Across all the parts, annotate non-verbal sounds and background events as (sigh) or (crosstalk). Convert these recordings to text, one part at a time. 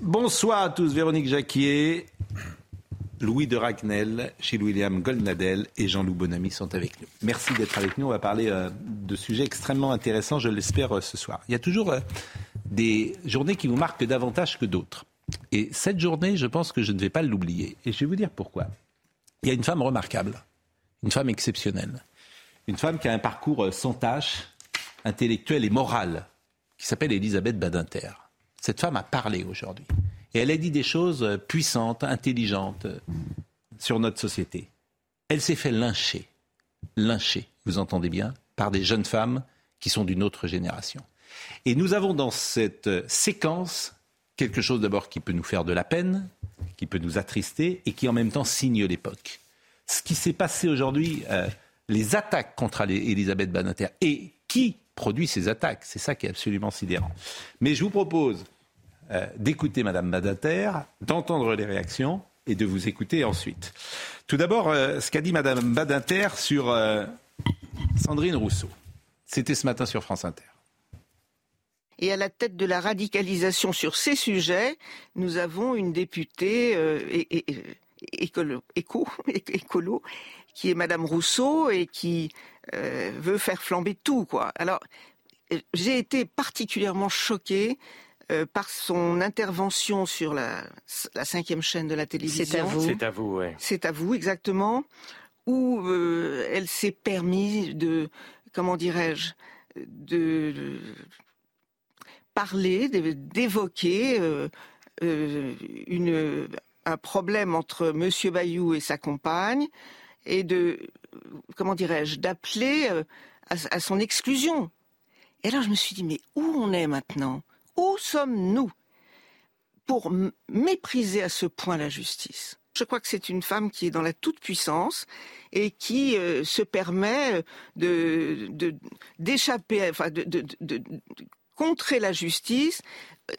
Bonsoir à tous, Véronique Jacquier, Louis de Ragnel, chez William Goldnadel et Jean-Loup Bonamy sont avec nous. Merci d'être avec nous. On va parler euh, de sujets extrêmement intéressants, je l'espère, euh, ce soir. Il y a toujours euh, des journées qui vous marquent davantage que d'autres. Et cette journée, je pense que je ne vais pas l'oublier. Et je vais vous dire pourquoi. Il y a une femme remarquable, une femme exceptionnelle, une femme qui a un parcours sans tâche, intellectuel et moral, qui s'appelle Elisabeth Badinter. Cette femme a parlé aujourd'hui. Et elle a dit des choses euh, puissantes, intelligentes euh, sur notre société. Elle s'est fait lyncher, lyncher, vous entendez bien, par des jeunes femmes qui sont d'une autre génération. Et nous avons dans cette euh, séquence quelque chose d'abord qui peut nous faire de la peine, qui peut nous attrister et qui en même temps signe l'époque. Ce qui s'est passé aujourd'hui, les attaques contre Elisabeth Badinter et qui produit ces attaques, c'est ça qui est absolument sidérant. Mais je vous propose euh, d'écouter Madame Badinter, d'entendre les réactions et de vous écouter ensuite. Tout d'abord, euh, ce qu'a dit Madame Badinter sur euh, Sandrine Rousseau. C'était ce matin sur France Inter. Et à la tête de la radicalisation sur ces sujets, nous avons une députée éco, (laughs) écolo, qui est Madame Rousseau et qui euh, veut faire flamber tout, quoi. Alors, j'ai été particulièrement choquée euh, par son intervention sur la, la cinquième chaîne de la télévision. C'est à vous. C'est à vous, ouais. C'est à vous, exactement, où euh, elle s'est permis de, comment dirais-je, de, de parler, d'évoquer euh, euh, une, un problème entre Monsieur Bayou et sa compagne, et de, comment dirais-je, d'appeler euh, à, son exclusion. Et là, je me suis dit, mais où on est maintenant? Où sommes-nous? Pour mépriser à ce point la justice. Je crois que c'est une femme qui est dans la toute-puissance et qui euh, se permet de de- d'échapper, enfin de, contrer la justice, euh,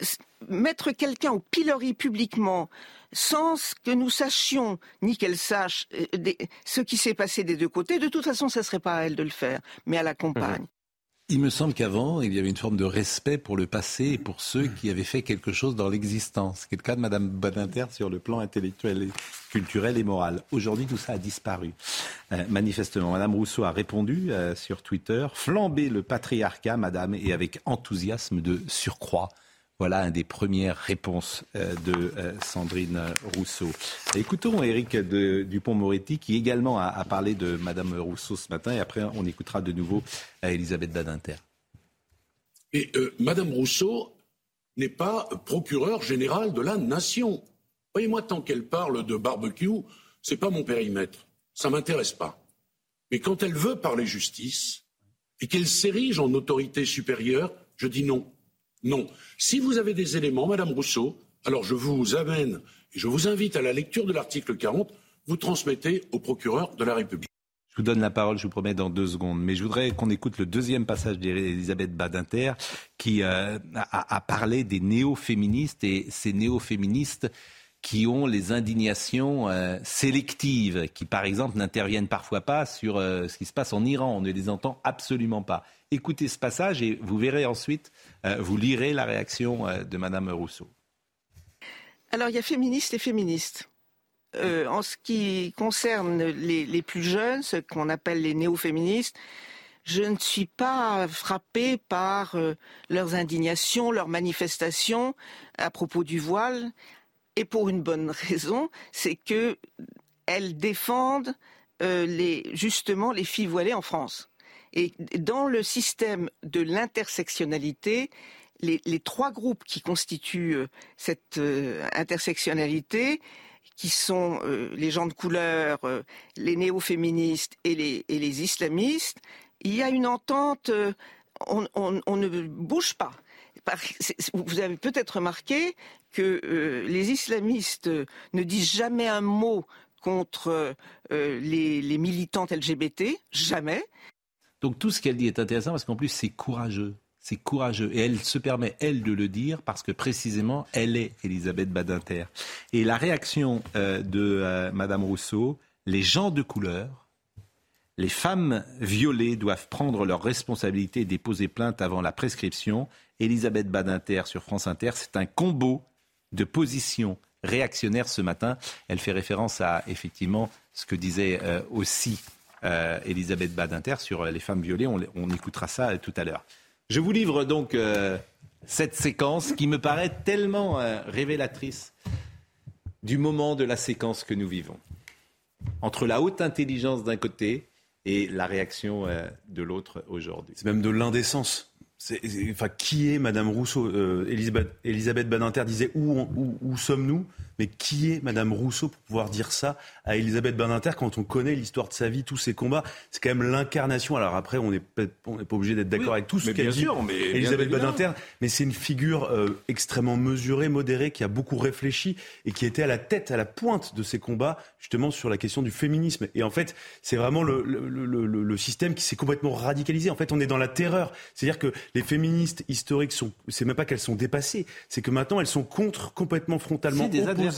mettre quelqu'un au pilori publiquement sans que nous sachions ni qu'elle sache euh, ce qui s'est passé des deux côtés. De toute façon, ça serait pas à elle de le faire, mais à la compagne. Il me semble qu'avant, il y avait une forme de respect pour le passé et pour ceux qui avaient fait quelque chose dans l'existence. C'est le cas de Madame Badinter sur le plan intellectuel, culturel et moral. Aujourd'hui, tout ça a disparu. Euh, manifestement, Madame Rousseau a répondu euh, sur Twitter flamber le patriarcat, Madame, et avec enthousiasme de surcroît. Voilà une des premières réponses euh, de euh, Sandrine Rousseau. Écoutons Éric Dupont-Moretti qui également a, parlé de Madame Rousseau ce matin et après on écoutera de nouveau euh, Elisabeth Badinter. Et Madame Rousseau n'est pas procureure générale de la nation. Voyez-moi, tant qu'elle parle de barbecue, c'est pas mon périmètre. Ça m'intéresse pas. Mais quand elle veut parler justice et qu'elle s'érige en autorité supérieure, je dis non. Non. Si vous avez des éléments, Madame Rousseau, alors je vous amène et je vous invite à la lecture de l'article 40, vous transmettez au procureur de la République. Je vous donne la parole, je vous promets, dans deux secondes. Mais je voudrais qu'on écoute le deuxième passage d'Elisabeth Badinter qui euh, a, a parlé des néo-féministes et ces néo-féministes qui ont les indignations euh, sélectives, qui par exemple n'interviennent parfois pas sur euh, ce qui se passe en Iran. On ne les entend absolument pas. Écoutez ce passage et vous verrez ensuite, euh, vous lirez la réaction de Madame Rousseau. Alors, il y a féministes et féministes. En ce qui concerne les, les plus jeunes, ce qu'on appelle les néo-féministes, je ne suis pas frappée par leurs indignations, leurs manifestations à propos du voile, et pour une bonne (laughs) raison, c'est que elles défendent euh, justement les filles voilées en France. Et dans le système de l'intersectionnalité, les, trois groupes qui constituent euh, cette euh, intersectionnalité, qui sont les gens de couleur, les néo-féministes et les, islamistes, il y a une entente, on, ne bouge pas. Vous avez peut-être remarqué que euh, les islamistes ne disent jamais un mot contre euh, les, militantes LGBT, jamais. Donc tout ce qu'elle dit est intéressant parce qu'en plus c'est courageux. C'est courageux. Et elle se permet, elle, de le dire parce que précisément, elle est Elisabeth Badinter. Et la réaction euh, de Madame Rousseau, les gens de couleur, les femmes violées doivent prendre leurs responsabilités et déposer plainte avant la prescription. Elisabeth Badinter sur France Inter, c'est un combo de positions réactionnaires ce matin. Elle fait référence à effectivement ce que disait euh, aussi Elisabeth Badinter sur les femmes violées. on écoutera ça tout à l'heure. Je vous livre donc euh, cette séquence qui me paraît tellement euh, révélatrice du moment de la séquence que nous vivons. Entre la haute intelligence d'un côté et la réaction euh, de l'autre aujourd'hui. C'est même de l'indécence. Enfin, qui est Madame Rousseau? Elisabeth, Elisabeth Badinter disait où, où sommes-nous? Mais qui est Madame Rousseau pour pouvoir dire ça à Elisabeth Badinter quand on connaît l'histoire de sa vie, tous ses combats? C'est quand même l'incarnation. Alors après, on n'est pas, obligé d'être d'accord avec tout ce qu'elle dit. mais Elisabeth Badinter, mais c'est une figure euh, extrêmement mesurée, modérée, qui a beaucoup réfléchi et qui était à la tête, à la pointe de ces combats, justement sur la question du féminisme. Et en fait, c'est vraiment le, le, système qui s'est complètement radicalisé. En fait, on est dans la terreur. C'est-à-dire que les féministes historiques sont, c'est même pas qu'elles sont dépassées, c'est que maintenant elles sont contre complètement frontalement c'est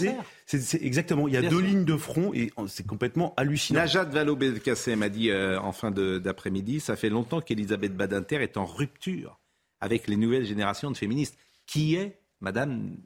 exactement. Il y a deux lignes de front et c'est complètement hallucinant. Najat Vallaud-Belkacem m'a dit euh, en fin d'après-midi ça fait longtemps qu'Elisabeth Badinter est en rupture avec les nouvelles générations de féministes. Qui est Madame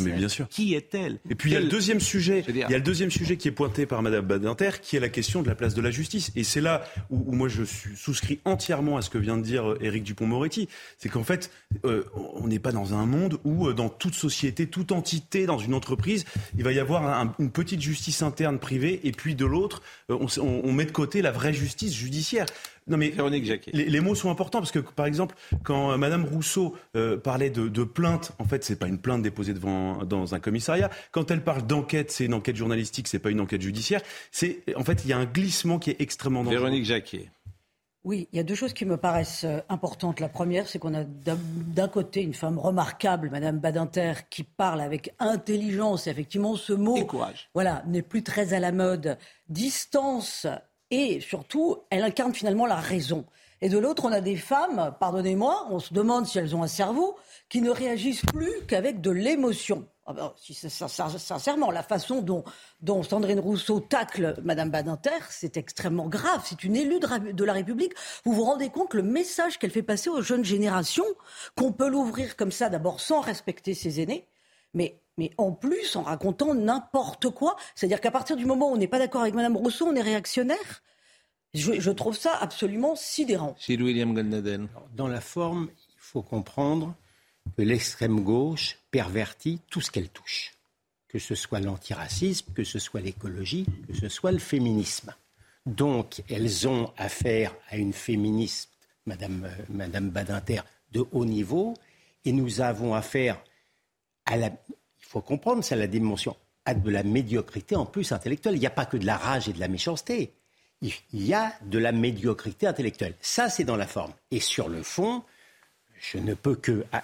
mais bien sûr. Qui est-elle? Et puis il y a le deuxième sujet. Il y a le deuxième sujet qui est pointé par Madame Badinter, qui est la question de la place de la justice. Et c'est là où, moi je souscris entièrement à ce que vient de dire euh, Éric Dupont-Moretti. C'est qu'en fait, euh, on n'est pas dans un monde où, euh, dans toute société, toute entité, dans une entreprise, il va y avoir une petite justice interne privée, et puis de l'autre, on, on met de côté la vraie justice judiciaire. Non mais Véronique Les, les, mots sont importants parce que par exemple quand euh, Madame Rousseau euh, parlait de, de, plainte, en fait c'est pas une plainte déposée devant dans un commissariat. Quand elle parle d'enquête, c'est une enquête journalistique, c'est pas une enquête judiciaire. C'est en fait il y a un glissement qui est extrêmement dangereux. Véronique Jacquet. Oui, il y a deux choses qui me paraissent euh, importantes. La première, c'est qu'on a d'un côté une femme remarquable, Madame Badinter, qui parle avec intelligence. Effectivement, ce mot, voilà, n'est plus très à la mode. Distance et surtout, elle incarne finalement la raison. Et de l'autre, on a des femmes, pardonnez-moi, on se demande si elles ont un cerveau, qui ne réagissent plus qu'avec de l'émotion. Ah ben, si sincèrement, la façon dont, dont, Sandrine Rousseau tacle Madame Badinter, c'est extrêmement grave. C'est une élue de, la République. Vous vous rendez compte le message qu'elle fait passer aux jeunes générations, qu'on peut l'ouvrir comme ça, d'abord sans respecter ses aînés, mais mais en plus en racontant n'importe quoi. C'est-à-dire qu'à partir du moment où on n'est pas d'accord avec Mme Rousseau, on est réactionnaire. Je, trouve ça absolument sidérant. Chez William Dans la forme, il faut comprendre que l'extrême gauche pervertit tout ce qu'elle touche. Que ce soit l'antiracisme, que ce soit l'écologie, que ce soit le féminisme. Donc, elles ont affaire à une féministe, Madame, euh, Madame Badinter, de haut niveau, et nous avons affaire à la, faut comprendre, c'est la dimension de la médiocrité en plus intellectuelle. Il n'y a pas que de la rage et de la méchanceté. Il y a de la médiocrité intellectuelle. Ça, c'est dans la forme. Et sur le fond, je ne peux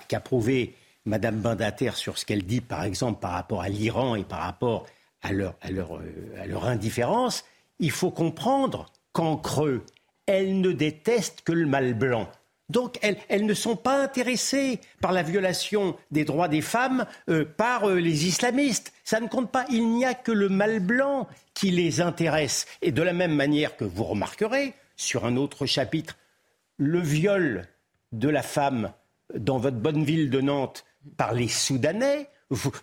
qu'approuver Madame Bandater sur ce qu'elle dit, par exemple, par rapport à l'Iran et par rapport à leur, à leur, euh, à leur indifférence. Il faut comprendre qu'en creux, elle ne déteste que le mal blanc. Donc elles, ne sont pas intéressées par la violation des droits des femmes euh, par euh, les islamistes. Ça ne compte pas. Il n'y a que le mal blanc qui les intéresse. Et de la même manière que vous remarquerez, sur un autre chapitre, le viol de la femme dans votre bonne ville de Nantes par les Soudanais,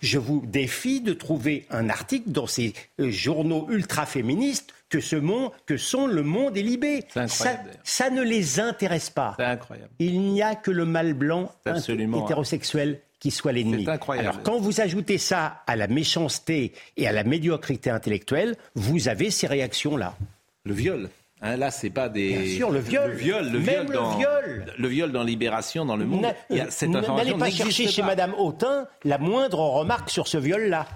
je vous défie de trouver un article dans ces euh, journaux ultra-féministes que, ce monde, que sont le monde et Libé. Ça, ça, ne les intéresse pas. incroyable. Il n'y a que le mâle blanc hétérosexuel qui soit l'ennemi. Alors quand vous ajoutez ça à la méchanceté et à la médiocrité intellectuelle, vous avez ces réactions-là. Le viol. Hein, là, c'est pas des. Bien sûr, le viol. Le viol, le Même viol dans, le viol. Le viol dans Libération, dans le monde. N'allez pas chercher chez Madame Autain la moindre remarque sur ce viol-là.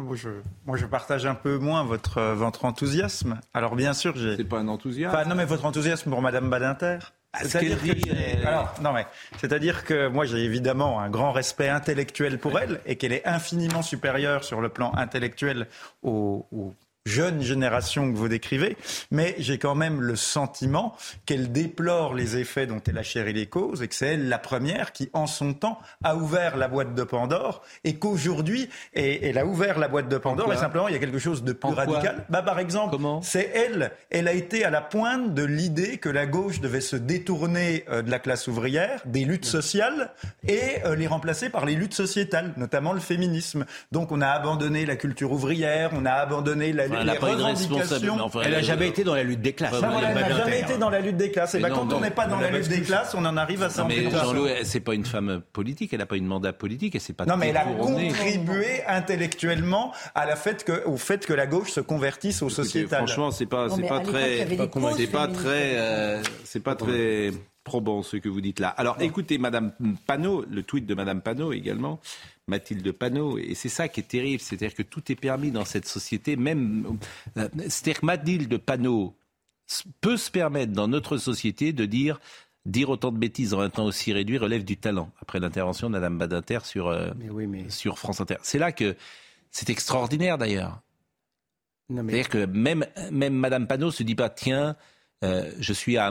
Moi je, moi, je partage un peu moins votre, votre enthousiasme. Alors, bien sûr, j'ai. C'est pas un enthousiasme. non, mais votre enthousiasme pour Madame Badinter. C'est-à-dire que alors non mais c'est-à-dire que moi j'ai évidemment un grand respect intellectuel pour elle et qu'elle est infiniment supérieure sur le plan intellectuel aux, aux jeune génération que vous décrivez, mais j'ai quand même le sentiment qu'elle déplore les effets dont elle a chéri les causes et que c'est elle la première qui, en son temps, a ouvert la boîte de Pandore et qu'aujourd'hui, elle a ouvert la boîte de Pandore et simplement il y a quelque chose de plus radical. Bah, par exemple, c'est elle, elle a été à la pointe de l'idée que la gauche devait se détourner euh, de la classe ouvrière, des luttes sociales et euh, les remplacer par les luttes sociétales, notamment le féminisme. Donc on a abandonné la culture ouvrière, on a abandonné la elle n'a pas une responsabilité. elle n'a jamais été dans la lutte des classes. elle n'a jamais été dans la lutte des classes. Et ben, quand on n'est pas dans la lutte des classes, on en arrive à s'en Mais Jean-Loup, c'est pas une femme politique, elle n'a pas une mandat politique, et c'est pas. Non, mais elle a contribué intellectuellement à la fait que, au fait que la gauche se convertisse au sociétal. Franchement, c'est pas, c'est pas très, c'est pas très, c'est pas très probant ce que vous dites là. Alors écoutez, Madame Panot, le tweet de Madame Panot également. Mathilde Panot. Et c'est ça qui est terrible, c'est-à-dire que tout est permis dans cette société, même. Euh, c'est-à-dire que Mathilde Panot peut se permettre dans notre société de dire dire autant de bêtises en un temps aussi réduit relève du talent, après l'intervention de Mme Badinter sur, euh, sur France Inter. C'est là que c'est extraordinaire d'ailleurs. C'est-à-dire que même, même Mme Panot se dit pas, tiens, euh, je suis à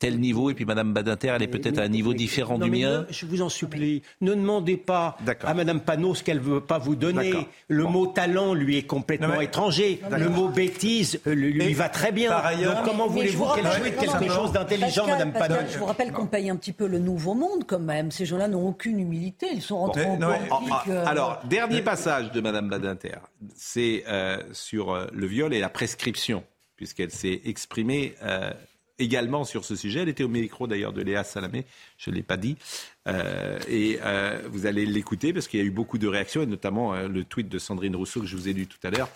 tel niveau et puis Madame Badinter, elle est peut-être à un niveau différent du mien. je vous en supplie, ne demandez pas à Madame Panot ce qu'elle veut pas vous donner. Le mot talent lui est complètement étranger. le mot bêtise euh, lui, va très bien. Par ailleurs, comment voulez-vous qu'elle joue quelque chose d'intelligent, Madame Panot Je vous rappelle qu'on paye un petit peu le nouveau monde quand même. Ces gens-là n'ont aucune humilité. Ils sont rentrés en politique. Euh, alors, dernier passage de Madame Badinter, c'est sur le viol et la prescription puisqu'elle s'est exprimée euh, également sur ce sujet. Elle était au micro d'ailleurs de Léa Salamé, je ne l'ai pas dit. Euh, et euh, vous allez l'écouter parce qu'il y a eu beaucoup de réactions, et notamment le tweet de Sandrine Rousseau que je vous ai lu tout à l'heure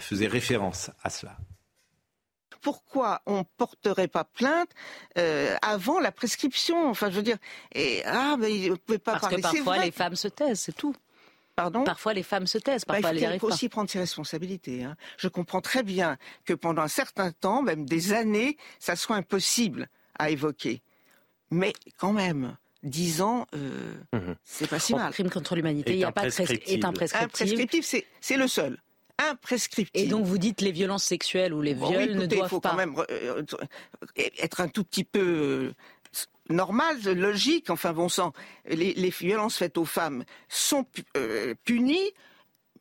faisait référence à cela pourquoi on ne porterait pas plainte avant la prescription? Enfin, je veux dire, et, ah, mais vous pouvez pas Parce que parfois les femmes se taisent, c'est tout. Parfois, les femmes se taisent, bah, parfois il faut aussi prendre ses responsabilités. Hein. Je comprends très bien que pendant un certain temps, même des années, ça soit impossible à évoquer. Mais quand même, dix ans, euh, mhm. c'est pas si mal. crime contre l'humanité, il n'y a pas de est imprescriptible. Imprescriptible, c'est le seul. Imprescriptible. Et donc vous dites les violences sexuelles ou les viols ne doivent faut pas. quand même euh, être un tout petit peu normal, logique, enfin bon sang, les, violences faites aux femmes sont euh, punies,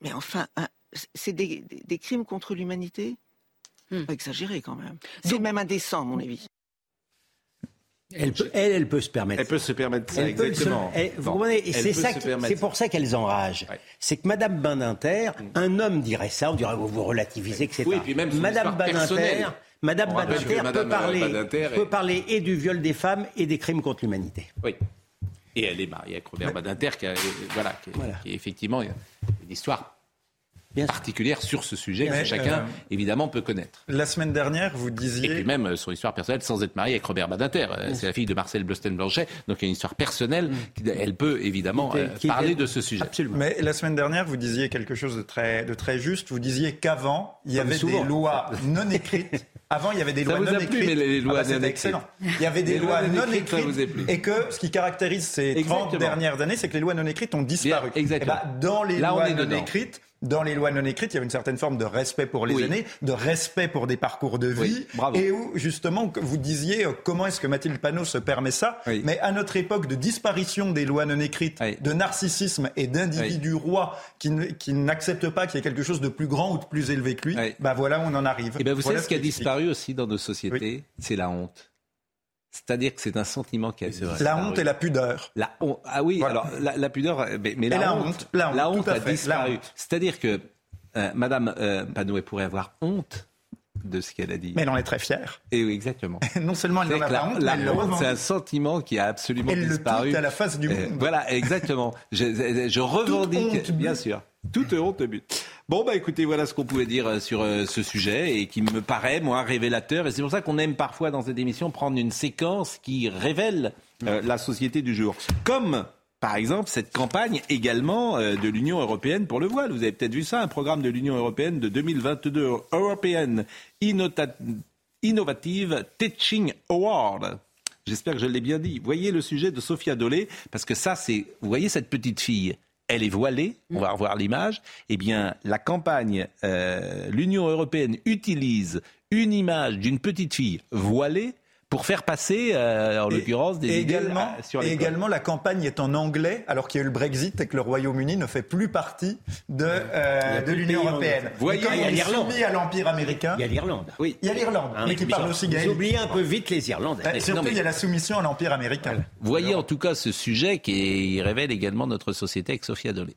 mais enfin, c'est des, crimes contre l'humanité hmm. Pas exagéré quand même. C'est même indécent, à mon avis. Elle peut, elle, peut se permettre. Elle peut se permettre ça, exactement. c'est pour ça qu'elles enragent. C'est que Madame Badinter, un homme dirait ça, on dirait vous, vous relativisez, etc. Oui, puis même Madame Badinter, Madame Badinter peut, parler, peut parler et du viol des femmes et des crimes contre l'humanité. Oui. Et elle est mariée avec Robert Badinter, qui, voilà, qui, est effectivement une histoire particulière sur ce sujet que chacun, euh, évidemment, peut connaître. La semaine dernière, vous disiez... Et puis même euh, son histoire personnelle sans être mariée avec Robert Badinter. Euh, c'est la fille de Marcel Blosten-Blanchet, donc il y a une histoire personnelle. Mm. Elle peut évidemment parler de ce sujet. Absolument. Mais la semaine dernière, vous disiez quelque chose de très, de très juste. Vous disiez qu'avant, il y avait des lois non écrites. Avant, il y avait des lois non écrites. mais les lois ah bah, excellent. Il y avait des lois non écrites. Et que ce qui caractérise ces 30 dernières années, c'est que les lois non écrites ont disparu. exactement. Eh ben, dans les lois non écrites, dans les lois non écrites, il y a une certaine forme de respect pour les aînés, de respect pour des parcours de vie, et où justement vous disiez euh, comment est-ce que Mathilde Panot se permet ça, mais à notre époque de disparition des lois non écrites, de narcissisme et d'individus rois qui, qui n'acceptent pas qu'il y ait quelque chose de plus grand ou de plus élevé que lui, bah voilà où on en arrive. Et ben vous savez ce qui a disparu aussi dans nos sociétés, c'est la honte. C'est-à-dire que c'est un sentiment qui a disparu. La honte et la pudeur. La Ah oui, alors la, pudeur, mais, la, honte, la, honte, a disparu. C'est-à-dire que euh, Madame euh, Panouet pourrait avoir honte de ce qu'elle a dit. Mais elle en est très fière. Et oui, exactement. (laughs) non seulement elle en a la, honte, la honte, c'est un sentiment qui a absolument disparu. Elle le à la face du euh, monde. voilà, exactement. je, je revendique, bien sûr. Toute honte but. Bon, bah écoutez, voilà ce qu'on pouvait dire euh, sur euh, ce sujet et qui me paraît, moi, révélateur. Et c'est pour ça qu'on aime parfois dans cette émission prendre une séquence qui révèle euh, la société du jour. Comme par exemple, cette campagne également de l'Union européenne pour le voile. Vous avez peut-être vu ça, un programme de l'Union européenne de 2022, European Innovative Teaching Award. J'espère que je l'ai bien dit. Voyez le sujet de Sophia Dolé, parce que ça, c'est. Vous voyez cette petite fille? Elle est voilée, on va revoir l'image, eh bien, la campagne, euh, l'Union européenne utilise une image d'une petite fille voilée pour faire passer, euh, en l'occurrence, des également, sur les Et également, la campagne est en anglais, alors qu'il y a eu le Brexit et que le Royaume-Uni ne fait plus partie de, euh, de l'Union européenne. Vous voyez, il y a l'Irlande. à l'Empire américain. Il y a l'Irlande. Oui, il y a l'Irlande, hein, mais qui parle aussi Vous oubliez un peu vite les Irlandais. Bah, surtout, il y a la soumission à l'Empire américain. Vous voyez en tout cas ce sujet qui révèle également notre société avec Sophia Dolé.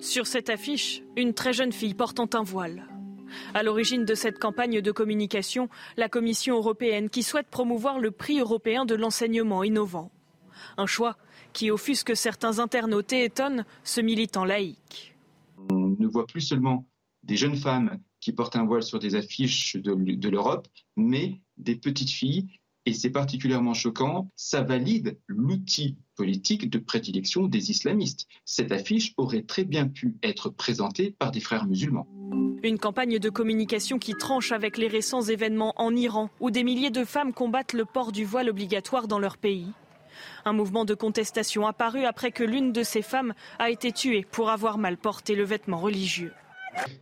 Sur cette affiche, une très jeune fille portant un voile. À l'origine de cette campagne de communication, la Commission européenne qui souhaite promouvoir le prix européen de l'enseignement innovant. Un choix qui offusque certains internautes et étonne ce militant laïque. On ne voit plus seulement des jeunes femmes qui portent un voile sur des affiches de l'Europe, mais des petites filles et c'est particulièrement choquant, ça valide l'outil politique de prédilection des islamistes. Cette affiche aurait très bien pu être présentée par des frères musulmans. Une campagne de communication qui tranche avec les récents événements en Iran, où des milliers de femmes combattent le port du voile obligatoire dans leur pays. Un mouvement de contestation apparu après que l'une de ces femmes a été tuée pour avoir mal porté le vêtement religieux.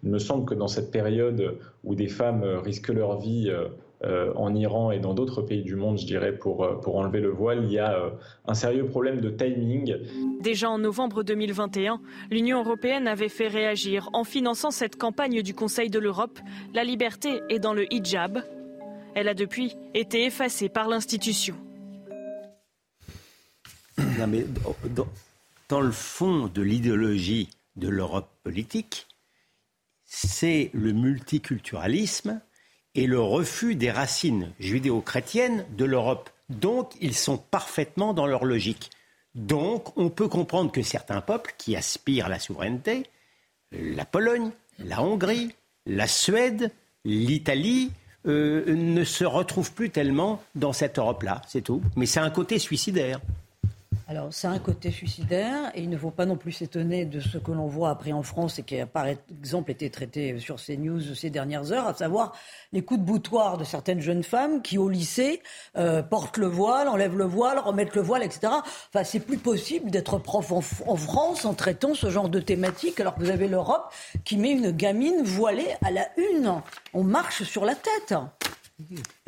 Il me semble que dans cette période où des femmes risquent leur vie euh, en Iran et dans d'autres pays du monde, je dirais, pour, euh, pour enlever le voile, il y a euh, un sérieux problème de timing. Déjà en novembre 2021, l'Union européenne avait fait réagir en finançant cette campagne du Conseil de l'Europe, La liberté est dans le hijab. Elle a depuis été effacée par l'institution. dans, dans le fond de l'idéologie de l'Europe politique, c'est le multiculturalisme et le refus des racines judéo-chrétiennes de l'Europe. Donc, ils sont parfaitement dans leur logique. Donc, on peut comprendre que certains peuples qui aspirent à la souveraineté, la Pologne, la Hongrie, la Suède, l'Italie, euh, ne se retrouvent plus tellement dans cette Europe-là, c'est tout. Mais c'est un côté suicidaire. Alors, c'est un côté suicidaire et il ne faut pas non plus s'étonner de ce que l'on voit après en France et qui a, par exemple, été traité sur ces news ces dernières heures, à savoir les coups de boutoir de certaines jeunes femmes qui, au lycée, euh, portent le voile, enlèvent le voile, remettent le voile, etc. Enfin, c'est plus possible d'être prof en, en, France en traitant ce genre de thématique alors que vous avez l'Europe qui met une gamine voilée à la une. On marche sur la tête.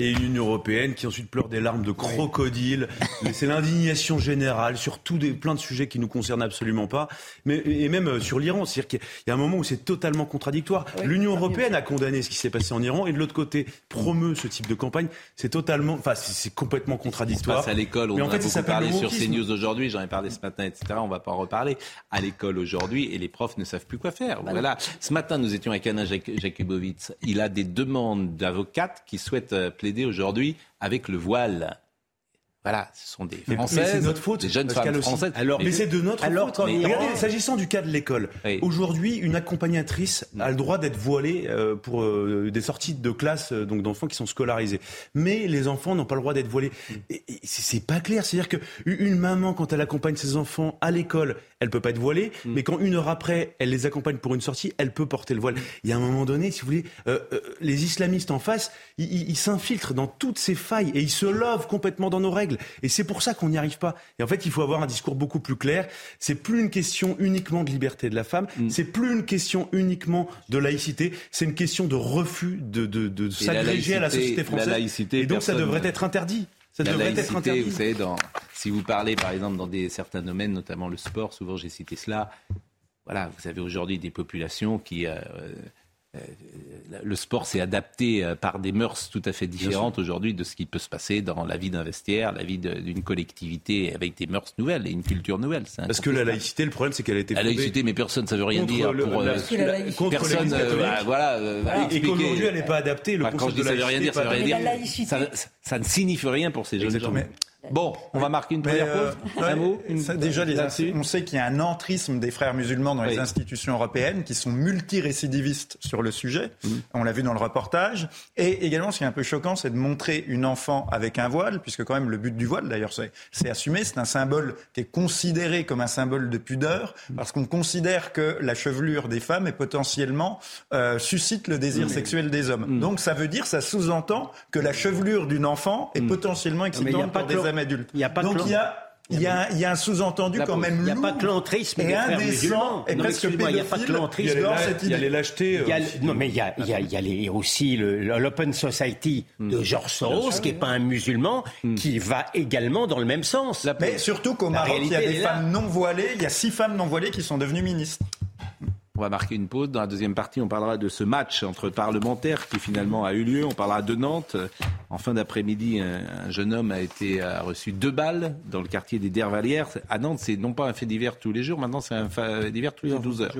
Et une Union européenne qui ensuite pleure des larmes de crocodile. (laughs) C'est l'indignation générale sur tout des, plein de sujets qui nous concernent absolument pas. Mais, et même euh, sur l'Iran. C'est-à-dire qu'il y a un moment où c'est totalement contradictoire. L'Union européenne a condamné ce qui s'est passé en Iran et de l'autre côté promeut ce type de campagne. C'est totalement, enfin, c'est complètement contradictoire. à l'école, on Mais en fait, beaucoup parlé sur CNews aujourd'hui, j'en ai parlé ce matin, etc. On va pas en reparler. À l'école aujourd'hui, et les profs ne savent plus quoi faire. Voilà. Ce matin, nous étions avec Anna Jakubowicz. Il a des demandes d'avocates qui souhaitent euh, aujourd'hui avec le voile. Voilà, ce sont des Françaises, c'est notre faute, des jeunes femmes françaises. Alors, mais, c'est de notre alors, faute. regardez, s'agissant du cas de l'école, aujourd'hui, une accompagnatrice a le droit d'être voilée euh, pour euh, des sorties de classe, donc d'enfants qui sont scolarisés. Mais les enfants n'ont pas le droit d'être voilés. Et, c'est pas clair. C'est-à-dire qu'une maman, quand elle accompagne ses enfants à l'école, elle peut pas être voilée, mm. mais quand une heure après, elle les accompagne pour une sortie, elle peut porter le voile. Il y a un moment donné, si vous voulez, euh, euh, les islamistes en face, ils s'infiltrent dans toutes ces failles et ils se lovent complètement dans nos règles. Et c'est pour ça qu'on n'y arrive pas. Et en fait, il faut avoir un discours beaucoup plus clair. C'est plus une question uniquement de liberté de la femme, mm. c'est plus une question uniquement de laïcité, c'est une question de refus de, de, de s'agréger à la société française. La laïcité, et donc ça devrait être interdit. Ça la devrait laïcité, être interdit. Vous savez, dans, si vous parlez par exemple dans des, certains domaines, notamment le sport, souvent j'ai cité cela, voilà, vous avez aujourd'hui des populations qui euh, le sport s'est adapté euh, par des mœurs tout à fait différentes aujourd'hui de ce qui peut se passer dans la vie d'un vestiaire, la vie d'une collectivité avec des mœurs nouvelles et une culture nouvelle. Parce que la laïcité, le problème, c'est qu'elle a été La laïcité, mais personne, ça veut rien dire. pour, la, contre personne, bah, voilà, Et qu'aujourd'hui, elle n'est pas adaptée. Le bah, quand je dis ça veut rien dire, ça veut rien dire. Ça, ne signifie rien pour ces jeunes gens. Bon, on va marquer une première pause. Euh, un mot Déjà, on sait qu'il y a un entrisme des frères musulmans dans les institutions européennes qui sont multirécidivistes sur le sujet. Mm. On l'a vu dans le reportage. Et également, ce qui est un peu choquant, c'est de montrer une enfant avec un voile, puisque quand même le but du voile, d'ailleurs, c'est assumé. C'est un symbole qui est considéré comme un symbole de pudeur, mm. parce qu'on considère que la chevelure des femmes est potentiellement euh, suscite le désir sexuel des hommes. Donc ça veut dire, ça sous-entend que la chevelure d'une enfant enfants et potentiellement excitantes pour des hommes adultes. Il y a pas Donc il y a il y, a, il y a un sous-entendu quand même Il n'y a pas que l'entrisme et indécent et presque Il n'y a pas que l'entrisme. Il y a les lâchetés. Non, mais il y a, il y a, il y a les, aussi l'Open Society de George Soros, qui n'est pas un musulman, qui va également dans le même sens. Mais surtout qu'au Maroc, il y a des femmes non voilées. Il y a six femmes non voilées qui sont devenues ministres. On va marquer une pause. Dans la deuxième partie, on parlera de ce match entre parlementaires qui finalement a eu lieu. On parlera de Nantes. En fin d'après-midi, un, jeune homme a été a reçu deux balles dans le quartier des Dervalières. À Nantes, c'est non pas un fait divers tous les jours, maintenant c'est un fait divers tous les 12 heures.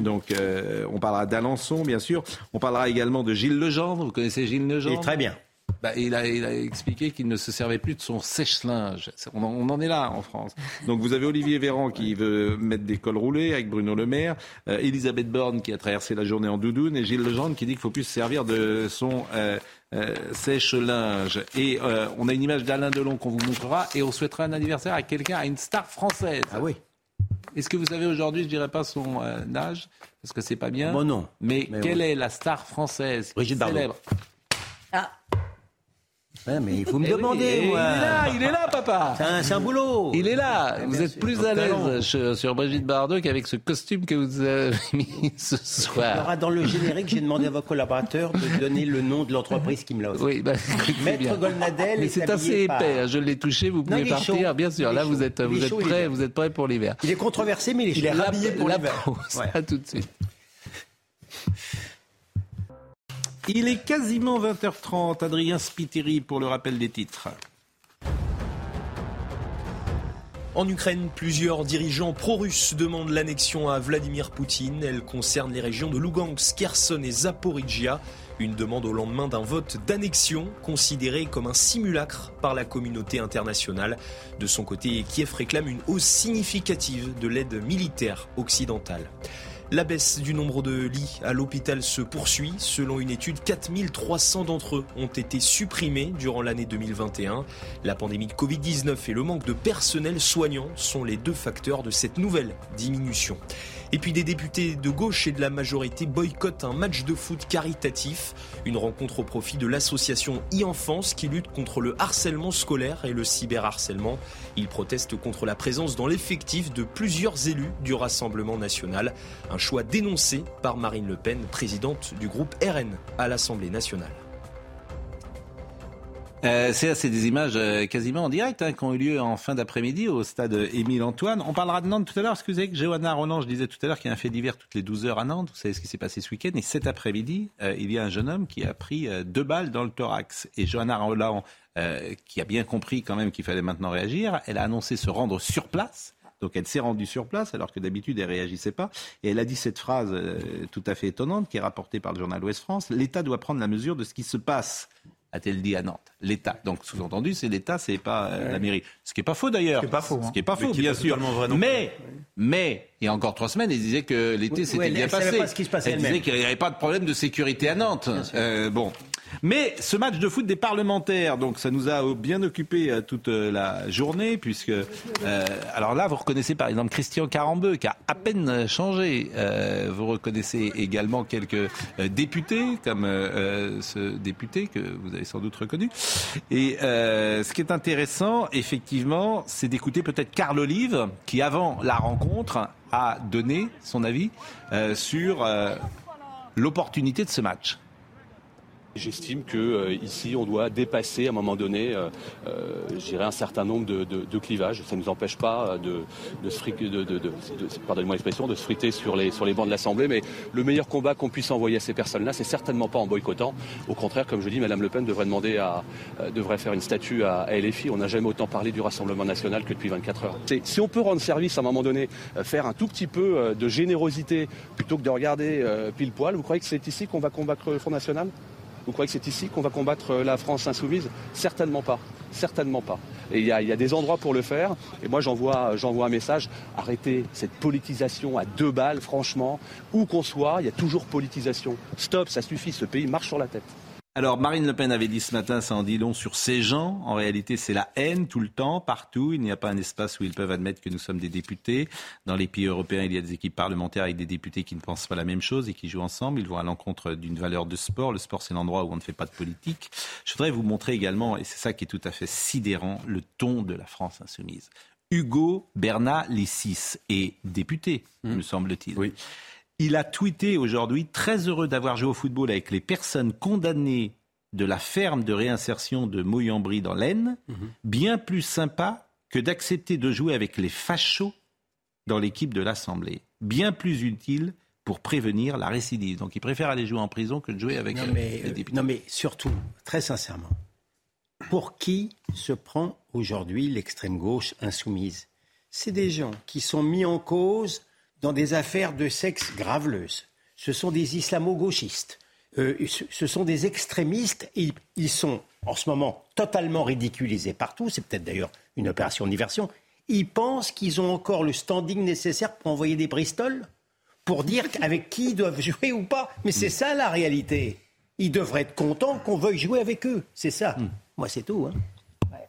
Donc euh, on parlera d'Alençon, bien sûr. On parlera également de Gilles Legendre. Vous connaissez Gilles Legendre? Très bien. Bah, il, a, il, a, expliqué qu'il ne se servait plus de son sèche-linge. On, on, en est là en France. Donc vous avez Olivier Véran qui veut mettre des cols roulés avec Bruno Le Maire, euh, Elisabeth Borne qui a traversé la journée en doudoune et Gilles Legendre qui dit qu'il faut plus se servir de son euh, euh, sèche-linge. Et euh, on a une image d'Alain Delon qu'on vous montrera et on souhaitera un anniversaire à quelqu'un, à une star française. Ah oui. Est-ce que vous savez aujourd'hui, je dirais pas son euh, âge, parce que c'est pas bien. Bon, non. Mais, Mais quelle ouais. est la star française Brigitte Bardot. célèbre? Ah, Ouais, mais il faut me Eh oui, demander, eh, moi. Il est là, il est là, papa. C'est un, boulot. Il est là. Vous êtes plus à l'aise sur, Brigitte Bardot qu'avec ce costume que vous avez (laughs) mis ce soir. aura dans le générique, j'ai demandé à vos collaborateurs de donner le nom de l'entreprise qui me l'a offert. Oui, bah, Maître. Golnadel Mais est c'est habillé assez épais. hein. Je l'ai touché. Vous pouvez partir, chaud. bien sûr. Là, vous êtes, vous êtes bien. Vous êtes prêts pour l'hiver. Il est controversé, mais il est Il est rhabillé pour l'hiver. pause. À tout de suite. Il est quasiment 20h30. Adrien Spiteri pour le rappel des titres. En Ukraine, plusieurs dirigeants pro-russes demandent l'annexion à Vladimir Poutine. Elle concerne les régions de Lugansk, Kherson et Zaporizhia. Une demande au lendemain d'un vote d'annexion considéré comme un simulacre par la communauté internationale. De son côté, Kiev réclame une hausse significative de l'aide militaire occidentale. La baisse du nombre de lits à l'hôpital se poursuit. Selon une étude, 4300 d'entre eux ont été supprimés durant l'année 2021. La pandémie de Covid-19 et le manque de personnel soignant sont les deux facteurs de cette nouvelle diminution. Et puis des députés de gauche et de la majorité boycottent un match de foot caritatif, une rencontre au profit de l'association e-enfance qui lutte contre le harcèlement scolaire et le cyberharcèlement. Ils protestent contre la présence dans l'effectif de plusieurs élus du Rassemblement national, un choix dénoncé par Marine Le Pen, présidente du groupe RN à l'Assemblée nationale. Euh, c'est des images euh, quasiment en direct hein, qui ont eu lieu en fin d'après-midi au stade Émile Antoine. On parlera de Nantes tout à l'heure, parce que Johanna Roland, je disais tout à l'heure qu'il y a un fait divers toutes les 12 heures à Nantes. Vous savez ce qui s'est passé ce week-end. Et cet après-midi, euh, il y a un jeune homme qui a pris euh, deux balles dans le thorax. Et Johanna Roland, qui a bien compris quand même qu'il fallait maintenant réagir, elle a annoncé se rendre sur place. Donc elle s'est rendue sur place alors que d'habitude elle réagissait pas. Et elle a dit cette phrase tout à fait étonnante qui est rapportée par le journal Ouest France. L'État doit prendre la mesure de ce qui se passe a-t-elle dit à Nantes. L'État. Donc, sous-entendu, c'est l'État, c'est pas euh, la mairie. Ce qui est pas faux d'ailleurs. Ce qui est pas faux, hein. Ce qui est pas faux, bien pas sûr. vrai non Mais, mais, il y a encore trois semaines, elle disait que l'été Oui, s'était oui, bien passé. pas ce qui se passait elle disait qu'il n'y avait pas de problème de sécurité à Nantes. Euh, bon. Mais ce match de foot des parlementaires, donc ça nous a bien occupé euh, toute euh, la journée, puisque euh, alors là vous reconnaissez par exemple Christian Carambeu qui a à peine changé. Euh, vous reconnaissez également quelques euh, députés comme euh, ce député que vous avez sans doute reconnu. Et ce qui est intéressant, effectivement, c'est d'écouter peut-être Carl Olive qui avant la rencontre a donné son avis sur l'opportunité de ce match. J'estime que euh, ici, on doit dépasser à un moment donné, euh, euh, je dirais, un certain nombre de, de- de clivages. Ça ne nous empêche pas de, de se fric- pardonnez-moi l'expression, de se friter sur les, sur les bancs de l'Assemblée. Mais le meilleur combat qu'on puisse envoyer à ces personnes-là, c'est certainement pas en boycottant. Au contraire, comme je dis, Madame Le Pen devrait demander à, devrait faire une statue à, LFI. On n'a jamais autant parlé du Rassemblement national que depuis 24 heures. Si on peut rendre service à un moment donné, faire un tout petit peu de générosité plutôt que de regarder pile poil, vous croyez que c'est ici qu'on va combattre le Front National? Vous croyez que c'est ici qu'on va combattre euh, la France insoumise? Certainement pas. Certainement pas. Et il y, a, des endroits pour le faire. Et moi, j'envoie, j'envoie un message. Arrêtez cette politisation à deux balles, franchement. Où qu'on soit, il y a toujours politisation. Stop, ça suffit. Ce pays marche sur la tête. Alors, Marine Le Pen avait dit ce matin, ça en dit long sur ces gens. En réalité, c'est la haine tout le temps, partout. Il n'y a pas un espace où ils peuvent admettre que nous sommes des députés. Dans les pays européens, il y a des équipes parlementaires avec des députés qui ne pensent pas la même chose et qui jouent ensemble. Ils vont à l'encontre d'une valeur de sport. Le sport, c'est l'endroit où on ne fait pas de politique. Je voudrais vous montrer également, et c'est ça qui est tout à fait sidérant, le ton de la France insoumise. Hugo Bernat Lissis est député, mmh. me semble-t-il. Oui. Il a tweeté aujourd'hui très heureux d'avoir joué au football avec les personnes condamnées de la ferme de réinsertion de Moyambry dans l'Aisne, mhm. bien plus sympa que d'accepter de jouer avec les fachos dans l'équipe de l'Assemblée. Bien plus utile pour prévenir la récidive. Donc il préfère aller jouer en prison que de jouer avec non, mais, les députés. Non mais surtout, très sincèrement, pour qui se prend aujourd'hui l'extrême gauche insoumise? C'est des gens qui sont mis en cause dans des affaires de sexe graveleuses. Ce sont des islamo-gauchistes. Euh, ce sont des extrémistes. Ils, ils sont en ce moment totalement ridiculisés partout. C'est peut-être d'ailleurs une opération de diversion. Ils pensent qu'ils ont encore le standing nécessaire pour envoyer des Bristol pour dire (laughs) avec qui ils doivent jouer ou pas. Mais c'est ça la réalité. Ils devraient être contents qu'on veuille jouer avec eux. C'est ça. Hmm. Moi, c'est tout. Hein.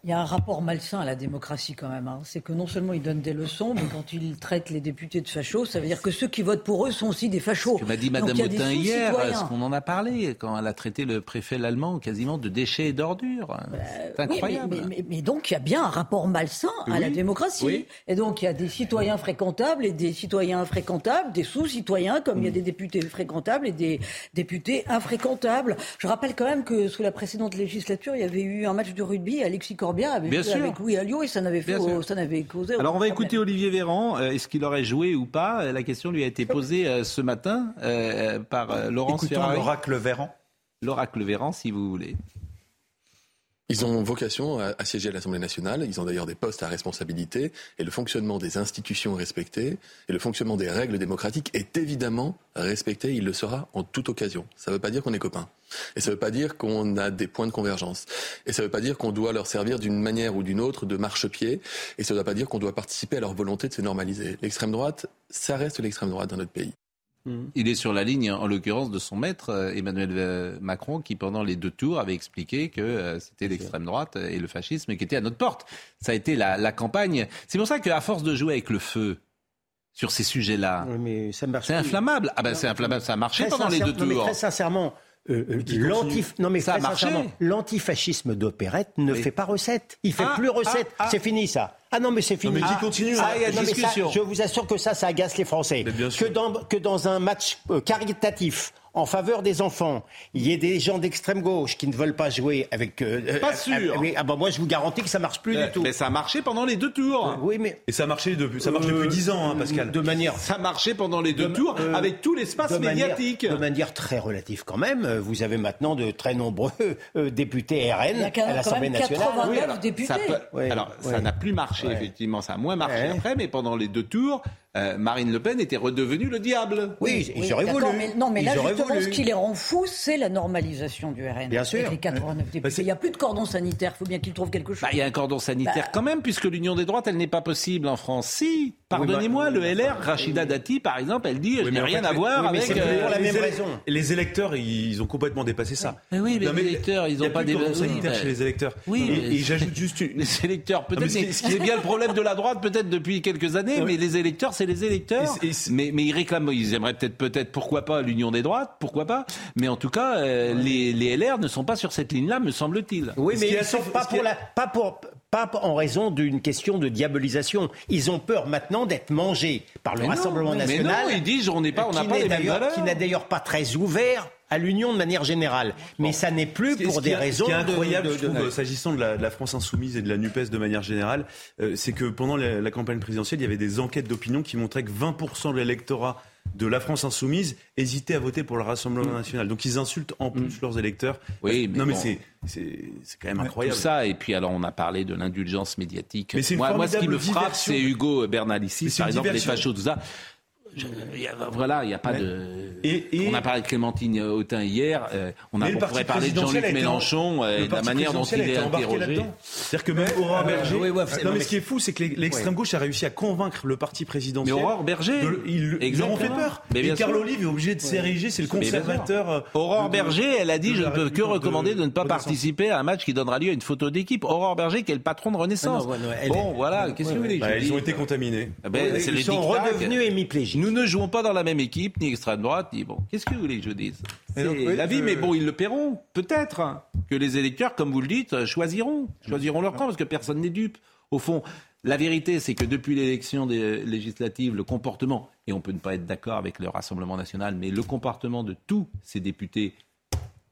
Il y a un rapport malsain à la démocratie quand même. Hein. C'est que non seulement ils donnent des leçons, mais quand ils traitent les députés de fachos, ça veut dire que ceux qui votent pour eux sont aussi des fachos. Ce que m'a dit Madame Autain hier, ce qu'on en a parlé, quand elle a traité le préfet allemand quasiment de déchets et d'ordures. Bah, C'est incroyable. mais, donc il y a bien un rapport malsain à la démocratie. Et donc il y a des citoyens fréquentables et des citoyens infréquentables, des sous-citoyens, comme il y a mm. des députés fréquentables et des députés infréquentables. Je rappelle quand même que sous la précédente législature, il y avait eu un match de rugby, Corbien avec, Bien sûr. avec Louis Alliot et ça n'avait, fait, ça n'avait causé. Alors on va écouter Olivier Véran. Euh, est-ce qu'il aurait joué ou pas? La question lui a été posée euh, ce matin euh, par Laurence Écoutons l'oracle Véran. L'oracle Véran, si vous voulez. Ils ont vocation à, siéger à l'Assemblée nationale. Ils ont d'ailleurs des postes à responsabilité. Et le fonctionnement des institutions est respecté. Et le fonctionnement des règles démocratiques est évidemment respecté. Il le sera en toute occasion. Ça ne veut pas dire qu'on est copains. Et ça ne veut pas dire qu'on a des points de convergence. Et ça ne veut pas dire qu'on doit leur servir d'une manière ou d'une autre de marchepied. Et ça ne veut pas dire qu'on doit participer à leur volonté de se normaliser. L'extrême droite, ça reste l'extrême droite dans notre pays. Il est sur la ligne, en l'occurrence, de son maître, euh, Emmanuel euh, Macron, qui pendant les deux tours avait expliqué que euh, c'était l'extrême droite et le fascisme qui étaient à notre porte. Ça a été la, campagne. C'est pour ça qu'à force de jouer avec le feu, sur ces sujets-là. c'est inflammable. Ah ben c'est inflammable, ça a marché pendant les deux tours. mais très sincèrement, non mais ça a marché. L'antifascisme d'opérette ne fait pas recette. Il fait ah, plus recette. Ah, c'est fini ça. Ah non, mais c'est fini. mais qui continue ah, il y a discussion. je vous assure que ça, ça agace les Français. Que dans, que dans un match euh, caritatif en faveur des enfants, il y ait des gens d'extrême gauche qui ne veulent pas jouer avec. Euh, euh pas sûr. ah bah moi je vous garantis que ça marche plus du tout. Mais ça a marché pendant les deux tours. Euh, oui, mais et ça a marché depuis ça marche depuis dix ans, hein, Pascal. De manière. Ça marchait pendant les deux tours avec tout l'espace médiatique. de manière très relative quand même. Vous avez maintenant de très nombreux députés RN à l'Assemblée nationale. Oui, alors, députés. alors ça n'a plus marché effectivement, ça a moins marché après, mais pendant les deux tours, euh, Marine Le Pen était redevenue le diable. Oui, ils auraient voulu. non, mais là, justement, ce qui les rend fous, c'est la normalisation du RN. Bien sûr. les 89 députés. il n'y a plus de cordon sanitaire. Il faut bien qu'ils trouvent quelque chose. Bah, il y a un cordon sanitaire bah. quand même, puisque l'union des droites, elle n'est pas possible en France. Si, pardonnez-moi, le LR, Rachida Dati, par exemple, elle dit, je n'ai rien à voir avec. Euh, pour la même raison. Les électeurs, ils ont complètement dépassé ça. Mais oui, mais les électeurs, ils n'ont pas des cordon sanitaire chez les électeurs. Oui. Et j'ajoute juste (laughs) les électeurs, peut-être. Ce qui est bien le problème de la droite, peut-être depuis quelques années, mais les électeurs, c'est les électeurs mais, mais ils réclament, ils aimeraient peut-être, peut-être, pourquoi pas l'union des droites, pourquoi pas. Mais en tout cas, euh, les, les, LR ne sont pas sur cette ligne-là, me semble-t-il. Oui, mais ils sont pas pour la, pas pour, pas en raison d'une question de diabolisation. Ils ont peur maintenant d'être mangés par le Rassemblement national. Mais non, ils disent on n'est pas, on n'a pas les mêmes valeurs. Qui n'a d'ailleurs pas très ouvert à l'union de manière générale. Mais ça n'est plus pour des raisons. Ce qui est incroyable, s'agissant de, la, France insoumise et de la NUPES de manière générale, euh, c'est que pendant la, campagne présidentielle, il y avait des enquêtes d'opinion qui montraient que 20% de l'électorat de la France insoumise hésitait à voter pour le Rassemblement national. Donc ils insultent en plus mm. leurs électeurs. Oui, mais non, mais c'est quand même incroyable. Tout ça, et puis alors on a parlé de l'indulgence médiatique. Mais moi, moi, ce qui me frappe, c'est Hugo Bernalicis, par exemple, les fachos, tout ça voilà, il n'y a pas de. On a parlé de Clémentine Autain hier. Euh, on, a, on pourrait parler de Jean-Luc Mélenchon et de la manière dont il est interrogé. C'est-à-dire que même Aurore Berger. non, mais ce qui est fou, c'est que l'extrême gauche a réussi à convaincre le parti présidentiel. Mais Aurore Berger, ils leur ont fait peur. Et Carl Olive est obligé de s'ériger, c'est le conservateur. Euh, Aurore Berger, elle a dit je ne peux que recommander de ne pas participer à un match qui donnera lieu à une photo d'équipe. Aurore Berger, qui est le patron de Renaissance. Ah bon, voilà. Qu'est-ce que vous voulez bah, Ils ont été contaminés. Ah ben, ils sont redevenus hémiplégiques. Nous ne jouons pas dans la même équipe, ni extrême droite, ni bon. Qu'est-ce que vous voulez que je dise C'est la vie, mais bon, ils le paieront. Peut-être que les électeurs, comme vous le dites, choisiront, choisiront leur camp parce que personne n'est dupe. Au fond, la vérité, c'est que depuis l'élection des législatives, le comportement, et on peut ne pas être d'accord avec le Rassemblement national, mais le comportement de tous ces députés